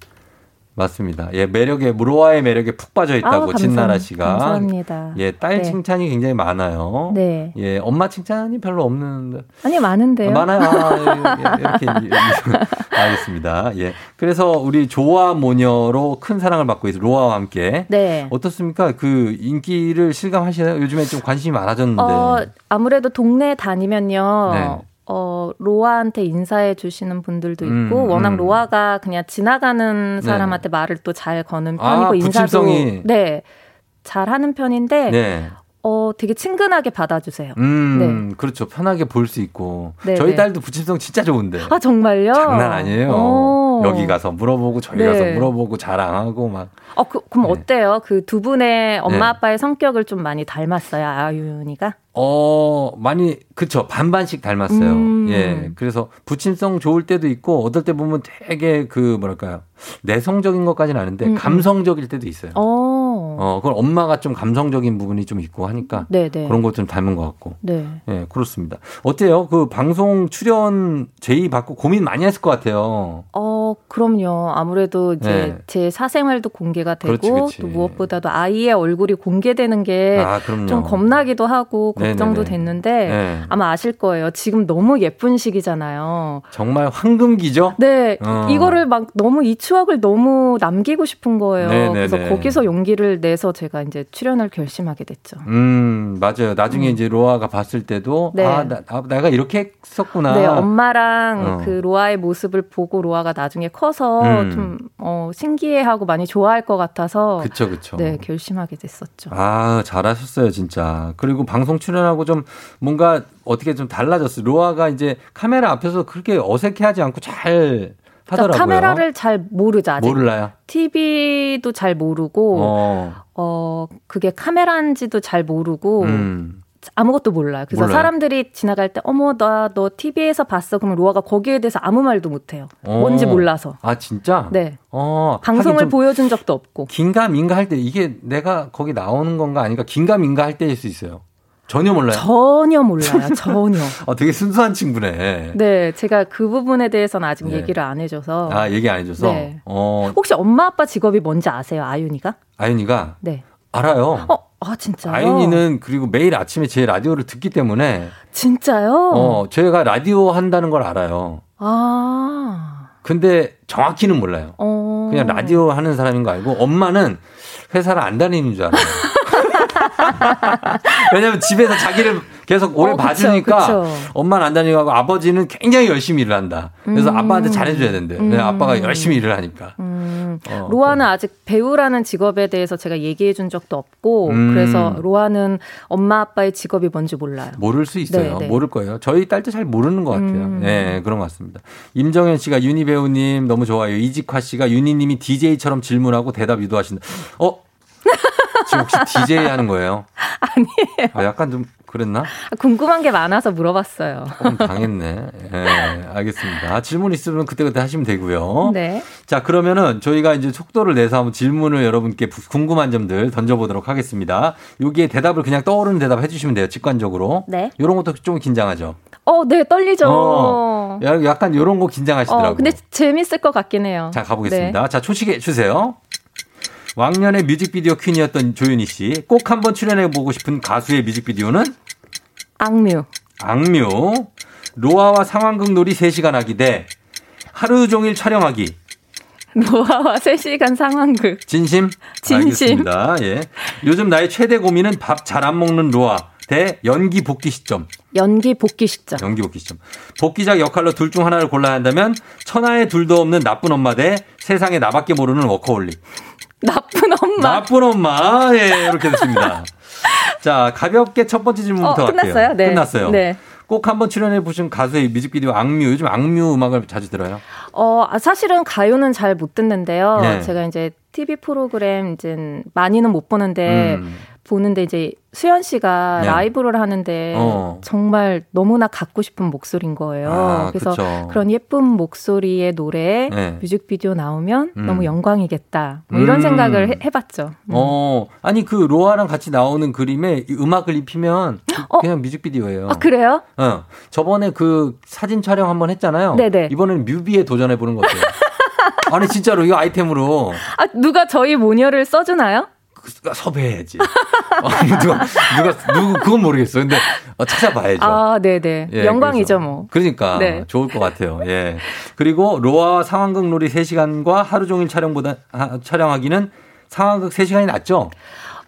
맞습니다. 예, 매력에 무로와의 매력에 푹 빠져 있다고 감사- 진나라 씨가 감사합니다. 예, 딸 네. 칭찬이 굉장히 많아요. 네. 예, 엄마 칭찬이 별로 없는 아니, 많은데요. 많아요. 아, 예, 이렇게 [LAUGHS] [LAUGHS] 알겠습니다. 예. 그래서 우리 조아 모녀로 큰 사랑을 받고 있는 로아와 함께 네. 어떻습니까? 그 인기를 실감하시나요? 요즘에 좀 관심이 많아졌는데. 어, 아무래도 동네 다니면요. 네. 어, 로아한테 인사해 주시는 분들도 있고, 음, 워낙 음. 로아가 그냥 지나가는 네. 사람한테 말을 또 잘 거는 아, 편이고, 인사도. 부침성이. 네. 잘 하는 편인데, 네. 어, 되게 친근하게 받아주세요. 음, 그렇죠. 편하게 볼 수 있고. 네, 저희 네. 딸도 부침성 진짜 좋은데. 아, 정말요? 장난 아니에요. 오. 여기 가서 물어보고 저기 네. 가서 물어보고 자랑하고 막. 어, 그, 그럼 어때요? 그 두 분의 엄마 네. 아빠의 성격을 좀 많이 닮았어요, 아윤이가? 어, 많이, 그쵸. 반반씩 닮았어요. 음. 예. 그래서 부침성 좋을 때도 있고, 어떨 때 보면 되게 그, 뭐랄까요. 내성적인 것까지는 아닌데, 음, 음. 감성적일 때도 있어요. 어. 어, 그걸 엄마가 좀 감성적인 부분이 좀 있고 하니까. 네, 네. 그런 것 좀 닮은 것 같고. 네. 예, 그렇습니다. 어때요? 그 방송 출연 제의 받고 고민 많이 했을 것 같아요. 어, 그럼요. 아무래도 이제 네. 제 사생활도 공개가 되고 그렇지, 그렇지. 또 무엇보다도 아이의 얼굴이 공개되는 게 아, 겁나기도 하고 네네네. 걱정도 됐는데 네. 아마 아실 거예요. 지금 너무 예쁜 시기잖아요. 정말 황금기죠? 네, 어. 이거를 막 너무 이 추억을 너무 남기고 싶은 거예요. 네네네. 그래서 거기서 용기를 내서 제가 이제 출연을 결심하게 됐죠. 음, 맞아요. 나중에 이제 로아가 봤을 때도, 네. 아, 나, 아, 내가 이렇게 했었구나. 네, 엄마랑 어. 그 로아의 모습을 보고 로아가 나중에 커서 음. 좀 어, 신기해하고 많이 좋아할 것 같아서 그쵸, 그쵸. 네, 결심하게 됐었죠. 아, 잘하셨어요, 진짜. 그리고 방송 출연하고 좀 뭔가 어떻게 좀 달라졌어요. 로아가 이제 카메라 앞에서 그렇게 어색해 하지 않고 잘 하더라고요. 그러니까 카메라를 잘 모르죠, 아직. 몰라요. TV도 잘 모르고, 어, 어. 그게 카메라인지도 잘 모르고, 음. 아무것도 몰라요. 그래서 몰라요. 사람들이 지나갈 때, 어머, 나 너 TV에서 봤어. 그러면 로아가 거기에 대해서 아무 말도 못 해요. 어. 뭔지 몰라서. 아, 진짜? 네. 어. 방송을 보여준 적도 없고. 긴가민가 할 때 이게 내가 거기 나오는 건가 아닌가 긴가민가 할 때일 수 있어요. 전혀 몰라요. 전혀 몰라요. 전혀. [LAUGHS] 어, 되게 순수한 친구네. 네, 제가 그 부분에 대해서는 아직 네. 얘기를 안 해줘서. 아, 얘기 안 해줘서. 네. 어, 혹시 엄마 아빠 직업이 뭔지 아세요, 아윤이가? 아윤이가 네. 알아요. 어, 아 진짜요? 아윤이는 그리고 매일 아침에 제 라디오를 듣기 때문에 진짜요? 어, 저희가 라디오 한다는 걸 알아요. 아. 근데 정확히는 몰라요. 어. 그냥 라디오 하는 사람인 거 알고 엄마는 회사를 안 다니는 줄 알아요. [LAUGHS] 왜냐면 집에서 자기를 계속 오래 어, 그쵸, 봐주니까 그쵸. 엄마는 안 다니고 하고 아버지는 굉장히 열심히 일을 한다. 그래서 음. 아빠한테 잘해줘야 된대. 음. 아빠가 열심히 일을 하니까. 음, 어, 로아는 아직 배우라는 직업에 대해서 제가 얘기해 준 적도 없고, 음. 그래서 로아는 엄마 아빠의 직업이 뭔지 몰라요. 모를 수 있어요. 네, 네. 모를 거예요. 저희 딸도 잘 모르는 것 같아요. 음. 네, 그런 것 같습니다. 임정현 씨가 윤희 배우님 너무 좋아요. 이직화 씨가 윤희 님이 DJ처럼 질문하고 대답 유도하신다. 어? 지금 혹시 DJ 하는 거예요? [LAUGHS] 아니에요. 아, 약간 좀 그랬나? 궁금한 게 많아서 물어봤어요. 조금 당했네. 예, 알겠습니다. 아, 질문 있으면 그때그때 하시면 되고요. 네. 자, 그러면은 저희가 이제 속도를 내서 한번 질문을 여러분께 궁금한 점들 던져보도록 하겠습니다. 여기에 대답을 그냥 떠오르는 대답 해주시면 돼요. 직관적으로. 네. 이런 것도 좀 긴장하죠. 어, 네, 떨리죠. 어, 야- 약간 이런 거 긴장하시더라고요. 어, 근데 재밌을 것 같긴 해요. 자, 가보겠습니다. 네. 자, 초식에 주세요. 왕년의 뮤직비디오 퀸이었던 조윤희 씨. 꼭 한번 출연해보고 싶은 가수의 뮤직비디오는? 악뮤. 악뮤. 로아와 상황극 놀이 3시간 하기 대 하루 종일 촬영하기. 노아와 3시간 상황극. 진심? 진심. 알겠습니다. 예. 요즘 나의 최대 고민은 밥 잘 안 먹는 로아 대 연기 복귀 시점. 연기 복귀 시점. 연기 복귀 시점. 복귀작 역할로 둘 중 하나를 골라야 한다면 천하의 둘도 없는 나쁜 엄마 대 세상에 나밖에 모르는 워커홀릭. 나쁜 엄마. 나쁜 엄마. 예, 이렇게 됐습니다. [LAUGHS] 자, 가볍게 첫 번째 질문부터 어. 끝났어요? 네. 끝났어요. 네. 꼭 한번 출연해 보신 가수의 뮤직비디오 악뮤. 요즘 악뮤 음악을 자주 들어요. 어, 아, 사실은 가요는 잘 못 듣는데요. 네. 제가 이제 TV 프로그램 이제 많이는 못 보는데 음. 보는데 이제 수현 씨가 네. 라이브를 하는데 어. 정말 너무나 갖고 싶은 목소리인 거예요. 아, 그래서 그쵸. 그런 예쁜 목소리의 노래 네. 뮤직비디오 나오면 음. 너무 영광이겠다. 뭐 이런 음. 생각을 해, 해봤죠. 음. 어, 아니 그 로아랑 같이 나오는 그림에 이 음악을 입히면 그- 그냥 뮤직비디오예요. 아 그래요? 어. 저번에 그 사진 촬영 한번 했잖아요. 네네. 이번에는 뮤비에 도전해 보는 거 어때요? [LAUGHS] 아니 진짜로 이거 아이템으로 아 누가 저희 모녀를 써주나요? 섭외해야지. 어, 누가 누가 누구 그건 모르겠어. 근데 어, 찾아봐야죠. 아 네네 예, 영광이죠 뭐. 그러니까 네. 좋을 것 같아요. 예. 그리고 로아와 상황극 놀이 3시간과 하루 종일 촬영보다 하- 촬영하기는 상황극 3시간이 낫죠?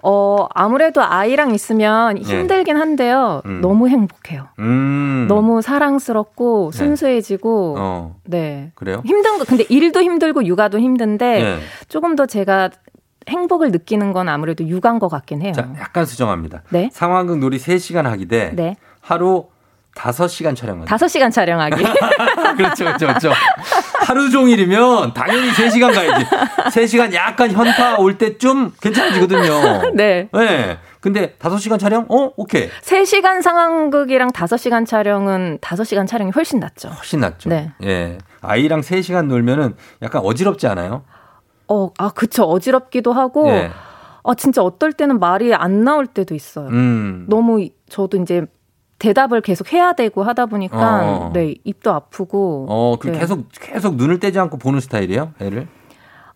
어 아무래도 아이랑 있으면 네. 힘들긴 한데요. 음. 너무 행복해요. 음. 너무 사랑스럽고 네. 순수해지고 어. 네. 그래요? 힘든 거 근데 일도 힘들고 육아도 힘든데 네. 조금 더 제가 행복을 느끼는 건 아무래도 육아인 것 같긴 해요. 자, 약간 수정합니다. 네. 상황극 놀이 3시간 하기 대 네. 하루 5시간 촬영하기. 다섯 시간 촬영하기. [LAUGHS] 그렇죠, 그렇죠, 그렇죠. 하루 종일이면 당연히 3시간 가야지. 3시간 약간 현타 올 때쯤 괜찮아지거든요. 네. 네. 근데 5시간 촬영? 어? 오케이. 3시간 상황극이랑 5시간 촬영은 5시간 촬영이 훨씬 낫죠. 훨씬 낫죠. 네. 예. 아이랑 3시간 놀면은 약간 어지럽지 않아요? 어, 아, 그쵸. 어지럽기도 하고, 예. 아, 진짜 어떨 때는 말이 안 나올 때도 있어요. 음. 너무 이- 저도 이제 대답을 계속 해야 되고 하다 보니까, 어. 네, 입도 아프고. 어, 그 네. 계속 계속 눈을 떼지 않고 보는 스타일이에요? 애를?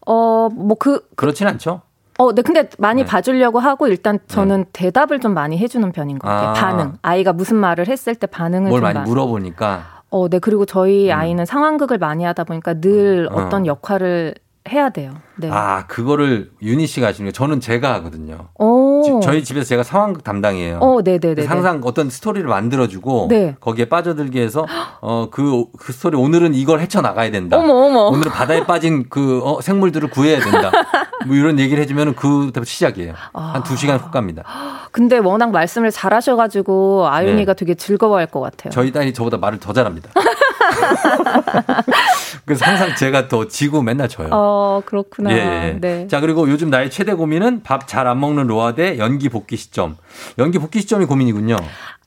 어, 뭐 그, 그렇진 않죠? 어, 네, 근데 많이 네. 봐주려고 하고 일단 저는 대답을 좀 많이 해주는 편인 것 같아요. 아. 반응. 아이가 무슨 말을 했을 때 반응을 뭘좀 많이 마- 물어보니까. 어, 네. 그리고 저희 아이는 상황극을 많이 하다 보니까 늘 음. 어. 어떤 역할을 해야 돼요. 네. 아, 그거를 윤희 씨가 하시는 거 저는 제가 하거든요. 오. 지- 저희 집에서 제가 상황극 담당이에요. 어, 네네네. 항상 어떤 스토리를 만들어주고 네. 거기에 빠져들게 해서 어그그 스토리 오늘은 이걸 헤쳐 나가야 된다. 어머, 어머. 오늘은 바다에 빠진 그 어, 생물들을 구해야 된다. [LAUGHS] 뭐 이런 얘기를 해주면 그때부터 시작이에요. 아. 한두 시간 훅 갑니다. 근데 워낙 말씀을 잘 하셔가지고 아윤이가 네. 되게 즐거워할 것 같아요. 저희 딸이 저보다 말을 더 잘합니다. [LAUGHS] [LAUGHS] 그래서 항상 제가 더 지고 맨날 져요. 어, 그렇구나. 예, 예. 네. 자, 그리고 요즘 나의 최대 고민은 밥 잘 안 먹는 로아 대 연기 복귀 시점. 연기 복귀 시점이 고민이군요.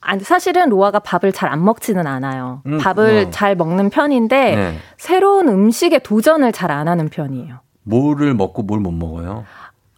아니, 사실은 로아가 밥을 잘 안 먹지는 않아요. 음, 밥을 어. 잘 먹는 편인데 네. 새로운 음식에 도전을 잘 안 하는 편이에요. 뭐를 먹고 뭘 못 먹어요?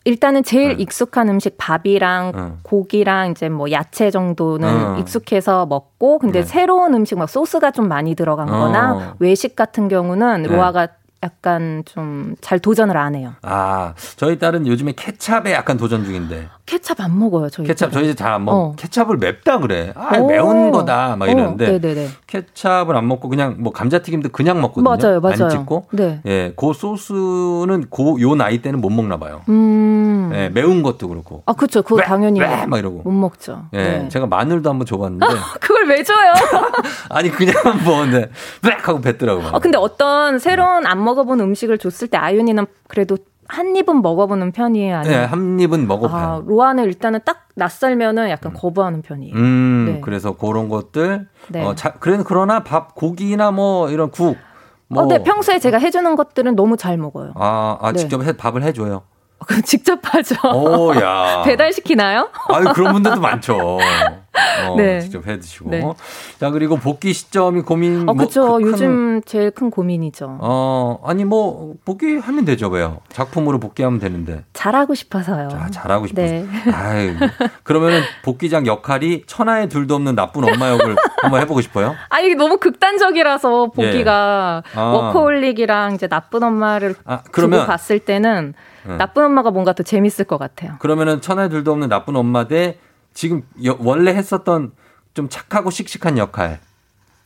일단은 제일 익숙한 음식 밥이랑 네. 고기랑 이제 뭐 야채 정도는 어. 익숙해서 먹고 근데 네. 새로운 음식 막 소스가 좀 많이 들어간 거나 어. 외식 같은 경우는 네. 로아가 약간 좀 잘 도전을 안 해요. 아, 저희 딸은 요즘에 케찹에 약간 도전 중인데. 케찹 안 먹어요, 저희. 케찹 저희 잘안 먹. 어. 케찹을 맵다 그래. 아, 오. 매운 거다 막 이러는데. 어, 네네네. 케찹을 안 먹고 그냥 뭐 감자튀김도 그냥 먹거든요. 맞아요, 맞아요. 안 찍고. 네. 예, 그 소스는 고 요 나이 때는 못 먹나 봐요. 음. 예, 매운 것도 그렇고. 아, 그쵸. 그거 왜? 당연히 왜? 막 이러고. 못 먹죠. 예, 네. 제가 마늘도 한번 줘봤는데 [LAUGHS] 그걸 왜 줘요? [LAUGHS] 아니 그냥 한번 네, 빽 하고 뱉더라고. 아, 근데 어떤 새로운 안 먹어본 음식을 줬을 때 아윤이는 그래도 한 입은 먹어보는 편이에요? 네, 아니면? 한 입은 먹어봐요. 아, 로아는 일단은 딱 낯설면은 약간 거부하는 편이에요. 음, 네. 그래서 그런 것들. 네. 어, 자, 그래, 그러나 밥, 고기나 뭐 이런 국. 뭐. 어, 네, 평소에 제가 해주는 것들은 너무 잘 먹어요. 아, 아 네. 직접 해, 밥을 해줘요. 그럼 직접 하죠. 오, 야. [LAUGHS] 배달 시키나요? 아유, 그런 분들도 많죠. 어, [LAUGHS] 네. 직접 해 드시고. 네. 자, 그리고 복귀 시점이 고민. 어, 뭐 그쵸. 그 큰- 요즘 제일 큰 고민이죠. 어, 아니, 뭐, 복귀하면 되죠, 왜요? 작품으로 복귀하면 되는데. 잘하고 싶어서요. 아, 잘하고 싶어서. 네. 아유. 그러면은 복귀장 역할이 천하의 둘도 없는 나쁜 엄마 역을 한번 해보고 싶어요? [LAUGHS] 아, 이게 너무 극단적이라서 보기가 예. 아. 워커홀릭이랑 이제 나쁜 엄마를 아, 그러면- 두고 봤을 때는 네. 나쁜 엄마가 뭔가 더 재밌을 것 같아요. 그러면은 천하의 둘도 없는 나쁜 엄마 대 지금 여- 원래 했었던 좀 착하고 씩씩한 역할.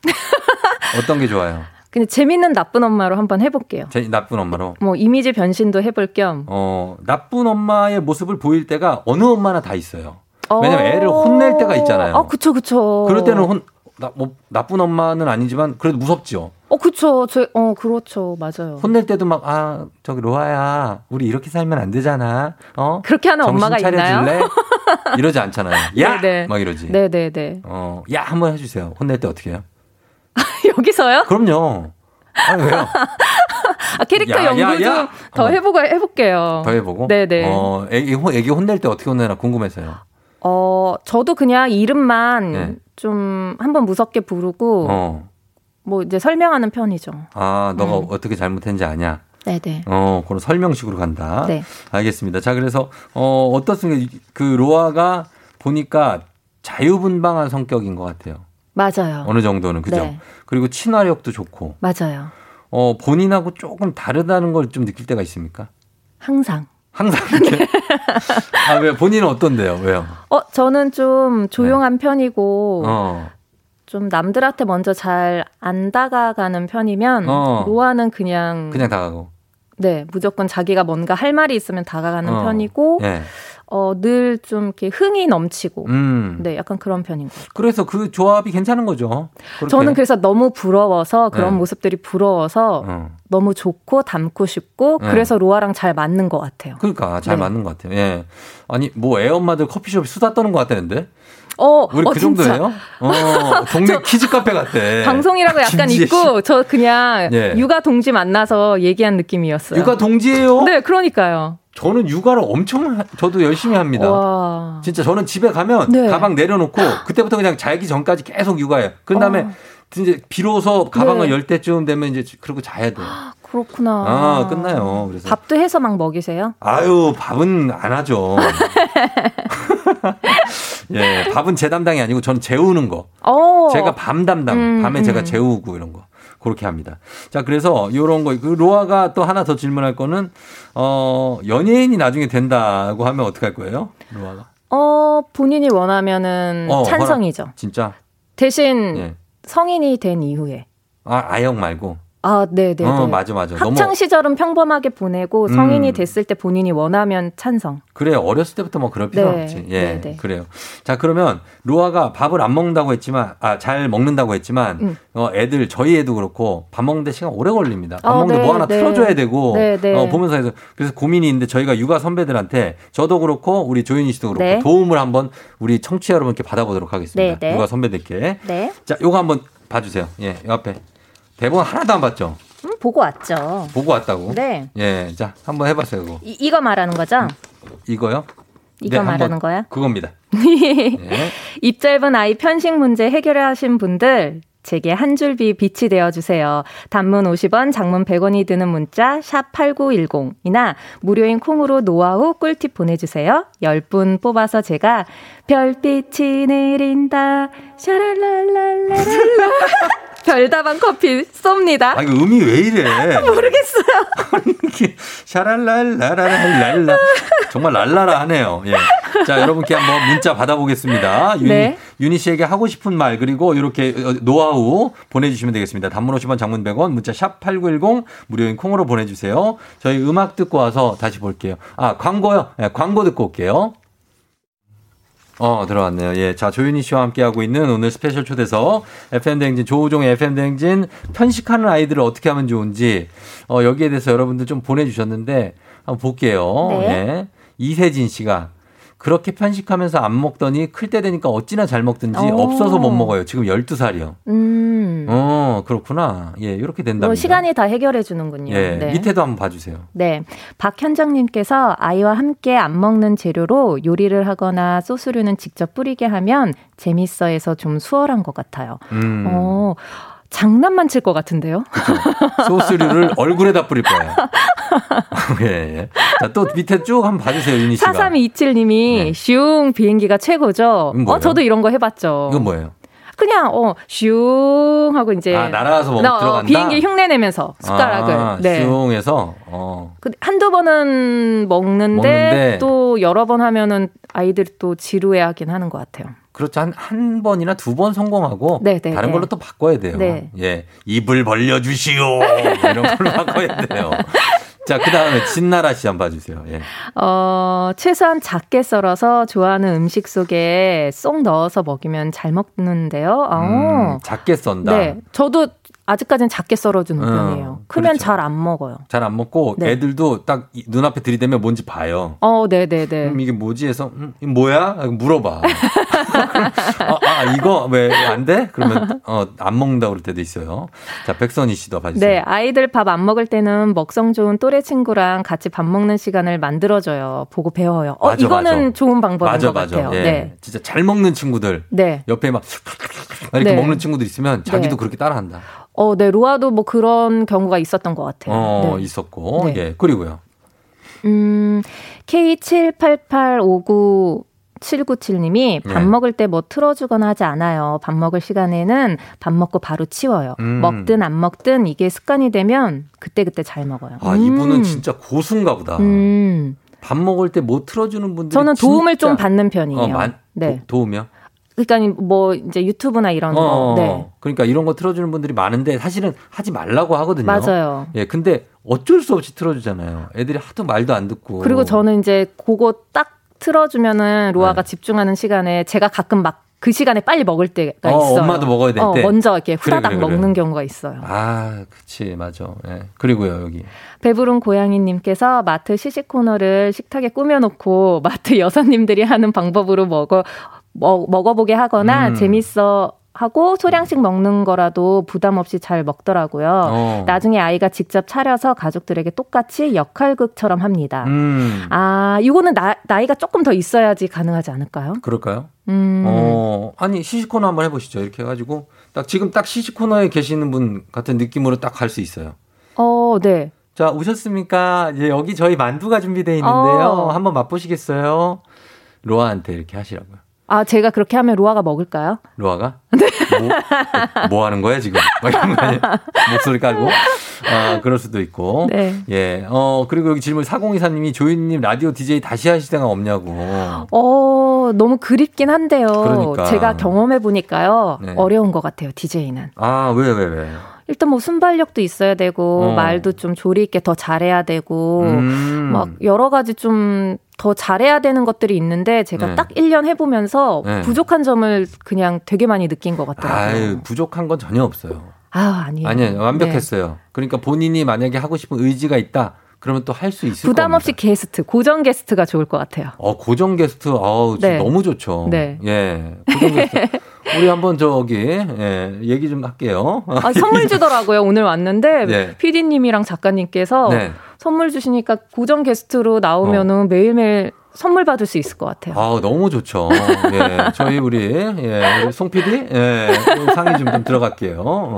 [LAUGHS] 어떤 게 좋아요? 근데 재밌는 나쁜 엄마로 한번 해볼게요. 제 나쁜 엄마로. 뭐 이미지 변신도 해볼 겸. 어, 나쁜 엄마의 모습을 보일 때가 어느 엄마나 다 있어요. 어. 왜냐면 애를 혼낼 때가 있잖아요. 아, 그쵸, 그쵸. 그럴 때는 혼, 나, 뭐, 나쁜 엄마는 아니지만 그래도 무섭죠. 어, 그쵸. 저, 어, 그렇죠. 맞아요. 혼낼 때도 막, 아, 저기 로아야, 우리 이렇게 살면 안 되잖아. 어? 그렇게 하는 엄마가 차려줄래? 있나요? [LAUGHS] 이러지 않잖아요. 야! 네네. 막 이러지. 네네네. 어, 야, 한번 해주세요. 혼낼 때 어떻게 해요? [LAUGHS] 여기서요? 그럼요. 아니, 왜요? [LAUGHS] 아, 캐릭터 야, 연구. 좀더 어. 해보고 해볼게요. 더 해보고. 네네. 어, 애기, 혼- 애기 혼낼 때 어떻게 혼내나 궁금해서요. 어, 저도 그냥 이름만 네. 좀 한번 무섭게 부르고 어. 뭐 이제 설명하는 편이죠. 아, 너가 음. 어떻게 잘못했는지 아냐. 네네. 어, 그런 설명식으로 간다. 네. 알겠습니다. 자, 그래서, 어, 어떻습니까? 이- 그 로아가 보니까 자유분방한 성격인 것 같아요. 맞아요. 어느 정도는. 그죠? 네. 그리고 친화력도 좋고, 맞아요. 어, 본인하고 조금 다르다는 걸 좀 느낄 때가 있습니까? 항상. 항상 이렇게. [LAUGHS] 아, 왜? 본인은 어떤데요? 왜요? 어, 저는 좀 조용한 편이고 네. 어. 좀 남들한테 먼저 잘 안 다가가는 편이면 어. 로아는 그냥 그냥 다가고. 네, 무조건 자기가 뭔가 할 말이 있으면 다가가는 어. 편이고 예. 어, 늘 좀 이렇게 흥이 넘치고 음. 네, 약간 그런 편인 것 같아요. 그래서 그 조합이 괜찮은 거죠. 그렇게. 저는 그래서 너무 부러워서 그런 네. 모습들이 부러워서 어. 너무 좋고 닮고 싶고 네. 그래서 로아랑 잘 맞는 것 같아요. 그러니까 잘 네. 맞는 것 같아요. 예. 아니 뭐 애 엄마들 커피숍에 수다 떠는 것 같다는데? 어, 우리 어, 그 진짜. 정도예요? 어, [LAUGHS] 동네 키즈 카페 같대. 방송이라고 약간. 있고 저 그냥 예. 육아 동지 만나서 얘기한 느낌이었어요. 육아 동지예요? 네, 그러니까요. 저는 육아를 엄청 하- 저도 열심히 합니다. 와. 진짜 저는 집에 가면 네. 가방 내려놓고 그때부터 그냥 자기 전까지 계속 육아해요. 그 다음에 어. 이제 비로소 가방을 네. 열 때쯤 되면 이제 그러고 자야 돼. 그렇구나. 아, 끝나요. 그래서 밥도 해서 막 먹이세요? 아유, 밥은 안 하죠. [LAUGHS] 예, 밥은 제 담당이 아니고 저는 재우는 거. 어. 제가 밤 담당, 음, 밤에 음. 제가 재우고 이런 거. 그렇게 합니다. 자, 그래서 요런 거, 그 로아가 또 하나 더 질문할 거는, 어, 연예인이 나중에 된다고 하면 어떡할 거예요? 로아가? 어, 본인이 원하면은 어, 찬성이죠. 허락. 진짜? 대신 예. 성인이 된 이후에. 아, 아영 말고. 아, 네, 네, 어, 네. 맞아, 맞아. 학창 너무, 시절은 평범하게 보내고 음. 성인이 됐을 때 본인이 원하면 찬성. 그래, 어렸을 때부터 뭐 그럴 필요 네, 없지. 예, 네, 네. 그래요. 자, 그러면 로아가 밥을 안 먹는다고 했지만, 아, 잘 먹는다고 했지만, 음. 어, 애들, 저희 애도 그렇고, 밥 먹는데 시간 오래 걸립니다. 밥 어, 먹는데 네, 뭐 하나 네. 틀어줘야 되고, 네, 네. 어, 보면서 해서, 그래서 고민이 있는데 저희가 육아 선배들한테 저도 그렇고, 우리 조윤희 씨도 그렇고, 네. 도움을 한번 우리 청취자 여러분께 받아보도록 하겠습니다. 네, 네. 육아 선배들께. 네. 자, 요거 한번 봐주세요. 예, 요 앞에. 대본 하나도 안 봤죠? 음, 보고 왔죠. 보고 왔다고? 네. 예, 자, 한번 해봤어요, 그거. 이, 이거 말하는 거죠? 이거요? 이거 네, 말하는 거야? 그겁니다. 예. [LAUGHS] 입 짧은 아이 편식 문제 해결하신 분들 제게 한 줄비 빛이 되어 주세요. 단문 50원, 장문 100원이 드는 문자 샵 8910이나 무료인 콩으로 노하우 꿀팁 보내 주세요. 10분 뽑아서 제가 별빛이 내린다. 샤랄랄랄랄랄라. [LAUGHS] 별다방 커피 쏩니다. 아, 이거 음이 왜 이래? [LAUGHS] 모르겠어요. 이렇게 샤랄랄라라랄랄라. 정말 랄라라 하네요. 예. 자, 여러분께 한번 문자 받아보겠습니다. 유니, 네. 유니 씨에게 하고 싶은 말, 그리고 이렇게 어, 노하우 보내주시면 되겠습니다. 단문 50원, 장문 100원, 문자 샵 8910, 무료인 콩으로 보내주세요. 저희 음악 듣고 와서 다시 볼게요. 아, 광고요? 예, 광고 듣고 올게요. 어, 들어왔네요. 예. 자, 조윤희 씨와 함께하고 있는 오늘 스페셜 초대석, FM대행진, 조우종의 FM대행진, 편식하는 아이들을 어떻게 하면 좋은지, 어, 여기에 대해서 여러분들 좀 보내주셨는데, 한번 볼게요. 네. 예. 이세진 씨가, 그렇게 편식하면서 안 먹더니 클 때 되니까 어찌나 잘 먹든지 오. 없어서 못 먹어요. 지금 12살이요. 음. 어, 그렇구나. 예, 이렇게 된답니다. 뭐 시간이 다 해결해 주는군요. 예, 네. 밑에도 한번 봐 주세요. 네. 박현정 님께서 아이와 함께 안 먹는 재료로 요리를 하거나 소스류는 직접 뿌리게 하면 재밌어 해서 좀 수월한 것 같아요. 음. 어, 장난만 칠 것 같은데요? 소스류를 [LAUGHS] 얼굴에다 뿌릴 거예요. [LAUGHS] 예, 예. 자, 또 밑에 쭉 한번 봐주세요, 윤희 씨가. 4327님이 슝 비행기가 최고죠. 어, 저도 이런 거 해봤죠. 이건 뭐예요? 그냥 어, 슝 하고 이제 아, 날아가서 먹, 나, 어, 들어간다? 비행기 흉내 내면서 숟가락을 아, 네. 슝에서, 어. 그 한두 번은 먹는데, 먹는데 또 여러 번 하면은 아이들이 또 지루해하긴 하는 것 같아요. 그렇죠. 한, 한 번이나 두 번 성공하고 네, 네, 다른 네. 걸로 또 바꿔야 돼요. 네. 예. 입을 벌려 주시오. 이런 걸로 [LAUGHS] 바꿔야 돼요. 자, 그 다음에 진나라 씨 한번 봐주세요. 예. 어, 최소한 작게 썰어서 좋아하는 음식 속에 쏙 넣어서 먹이면 잘 먹는데요. 어. 음, 작게 썬다. 네. 저도 아직까지는 작게 썰어주는 어, 편이에요. 크면 잘안 먹어요. 잘 안 먹고 네. 애들도 딱 이- 눈앞에 들이대면 뭔지 봐요. 어, 네 네네. 그럼 이게 뭐지 해서 음, 뭐야? 물어봐. [LAUGHS] 아, 아, 이거 왜 안 돼? 그러면 어, 안 먹는다 그럴 때도 있어요. 자, 백선희 씨도 봐주세요. 네, 아이들 밥 안 먹을 때는 먹성 좋은 또래 친구랑 같이 밥 먹는 시간을 만들어줘요. 보고 배워요. 어, 맞아, 이거는 맞아. 좋은 방법인 맞아, 것 맞아. 같아요. 예. 네. 진짜 잘 먹는 친구들. 네. 옆에 막 이렇게 네. 먹는 친구들 있으면 자기도 네. 그렇게 따라한다. 어, 네, 로아도 뭐 그런 경우가 있었던 것 같아요. 어, 네. 있었고. 네. 예. 그리고요. 음, K788559 797님이 밥 네. 먹을 때 뭐 틀어주거나 하지 않아요. 밥 먹을 시간에는 밥 먹고 바로 치워요. 음. 먹든 안 먹든 이게 습관이 되면 그때그때 잘 먹어요. 아, 이분은 음. 진짜 고수인가 보다. 음. 밥 먹을 때 뭐 틀어주는 분들이 저는 도움을 좀 받는 편이에요. 어, 만- 네. 도, 도움이요? 그러니까 뭐 이제 유튜브나 이런 어, 거. 네. 그러니까 이런 거 틀어주는 분들이 많은데 사실은 하지 말라고 하거든요. 맞아요. 예, 근데 어쩔 수 없이 틀어주잖아요. 애들이 하도 말도 안 듣고. 그리고 저는 이제 그거 딱 틀어주면은 로아가 네. 집중하는 시간에 제가 가끔 막 그 시간에 빨리 먹을 때가 어, 있어요. 엄마도 먹어야 될 어, 때. 먼저 이렇게 그래, 후다닥 그래, 그래. 먹는 경우가 있어요. 아, 그치, 맞아. 예. 그리고요, 여기. 배부른 고양이님께서 마트 시식 코너를 식탁에 꾸며놓고 마트 여사님들이 하는 방법으로 먹어 먹, 먹어보게 하거나 음. 재밌어 하고 소량씩 먹는 거라도 부담 없이 잘 먹더라고요. 어. 나중에 아이가 직접 차려서 가족들에게 똑같이 역할극처럼 합니다. 음. 아, 이거는 나, 나이가 조금 더 있어야지 가능하지 않을까요? 그럴까요? 음. 어, 아니, 시식 코너 한번 해보시죠. 이렇게 해가지고. 딱 지금 딱 시식 코너에 계시는 분 같은 느낌으로 딱 갈 수 있어요. 어, 네. 자, 오셨습니까? 이제 여기 저희 만두가 준비되어 있는데요. 어. 한번 맛보시겠어요? 로아한테 이렇게 하시라고요. 아, 제가 그렇게 하면 로아가 먹을까요? 로아가? 뭐, 뭐 하는 거야, 지금? 막 이런 거 아니야? 목소리 깔고? 아, 그럴 수도 있고. 네. 예. 어, 그리고 여기 질문 4024님이 조인님 라디오 DJ 다시 하실 생각 없냐고. 어, 너무 그립긴 한데요. 그러니까. 제가 경험해 보니까요. 네. 어려운 것 같아요, DJ는. 아, 왜, 왜, 왜? 일단 뭐 순발력도 있어야 되고 어. 말도 좀 조리 있게 더 잘해야 되고 음. 막 여러 가지 좀 더 잘해야 되는 것들이 있는데 제가 네. 딱 1년 해 보면서 네. 부족한 점을 그냥 되게 많이 느낀 것 같더라고요. 아유, 부족한 건 전혀 없어요. 아, 아니에요. 아니에요. 완벽했어요. 그러니까 본인이 만약에 하고 싶은 의지가 있다. 그러면 또 할 수 있을 부담 겁니다. 없이 게스트, 고정 게스트가 좋을 것 같아요. 어, 고정 게스트, 진짜 네. 너무 좋죠. 네. 예. 고정 게스트. [LAUGHS] 우리 한번 저기, 예, 얘기 좀 할게요. 아, [LAUGHS] 선물 주더라고요. 오늘 왔는데 네. PD님이랑 작가님께서 네. 선물 주시니까 고정 게스트로 나오면은 매일매일 선물 받을 수 있을 것 같아요. 아 너무 좋죠. 예. 저희 우리, 예, 송 PD, 예, 상의 좀, 좀 들어갈게요. 어.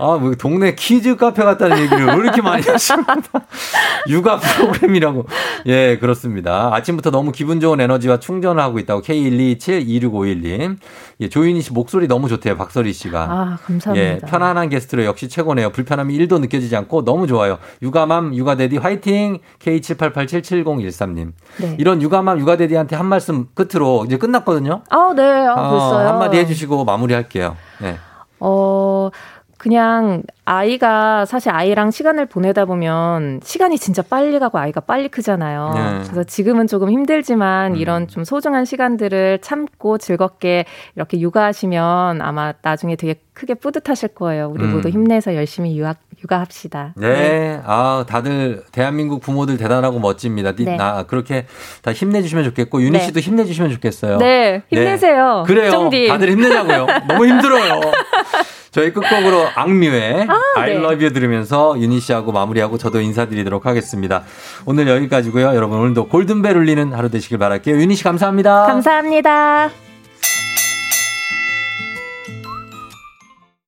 아, 뭐 동네 키즈 카페 같다는 얘기를 왜 이렇게 많이 하십니까? [LAUGHS] 육아 프로그램이라고. 예, 그렇습니다. 아침부터 너무 기분 좋은 에너지와 충전을 하고 있다고 K1272651님. 예, 조윤희 씨 목소리 너무 좋대요. 박설희 씨가. 아, 감사합니다. 예, 편안한 게스트로 역시 최고네요. 불편함이 1도 느껴지지 않고 너무 좋아요. 육아맘, 육아데디 화이팅! K78877013님. 네. 이런 육아맘, 육아데디한테 한 말씀 끝으로 이제 끝났거든요. 아, 네. 아, 어, 벌써요. 한마디 해주시고 마무리할게요. 네. 어, 그냥 아이가 사실 아이랑 시간을 보내다 보면 시간이 진짜 빨리 가고 아이가 빨리 크잖아요. 네. 음. 그래서 지금은 조금 힘들지만 이런 좀 소중한 시간들을 참고 즐겁게 이렇게 육아하시면 아마 나중에 되게 크게 뿌듯하실 거예요. 우리 음. 모두 힘내서 열심히 육아, 육아합시다. 네. 아, 다들 대한민국 부모들 대단하고 멋집니다. 니- 네. 나 그렇게 다 힘내주시면 좋겠고 윤희 네. 씨도 힘내주시면 좋겠어요. 네, 힘내세요. 그래요. 쫑디. 다들 힘내자고요. 너무 힘들어요. [LAUGHS] 저희 끝곡으로 악뮤의 아, I 네. love you 들으면서 윤희 씨하고 마무리하고 저도 인사드리도록 하겠습니다. 오늘 여기까지고요. 여러분 오늘도 골든벨 울리는 하루 되시길 바랄게요. 윤희 씨 감사합니다. 감사합니다.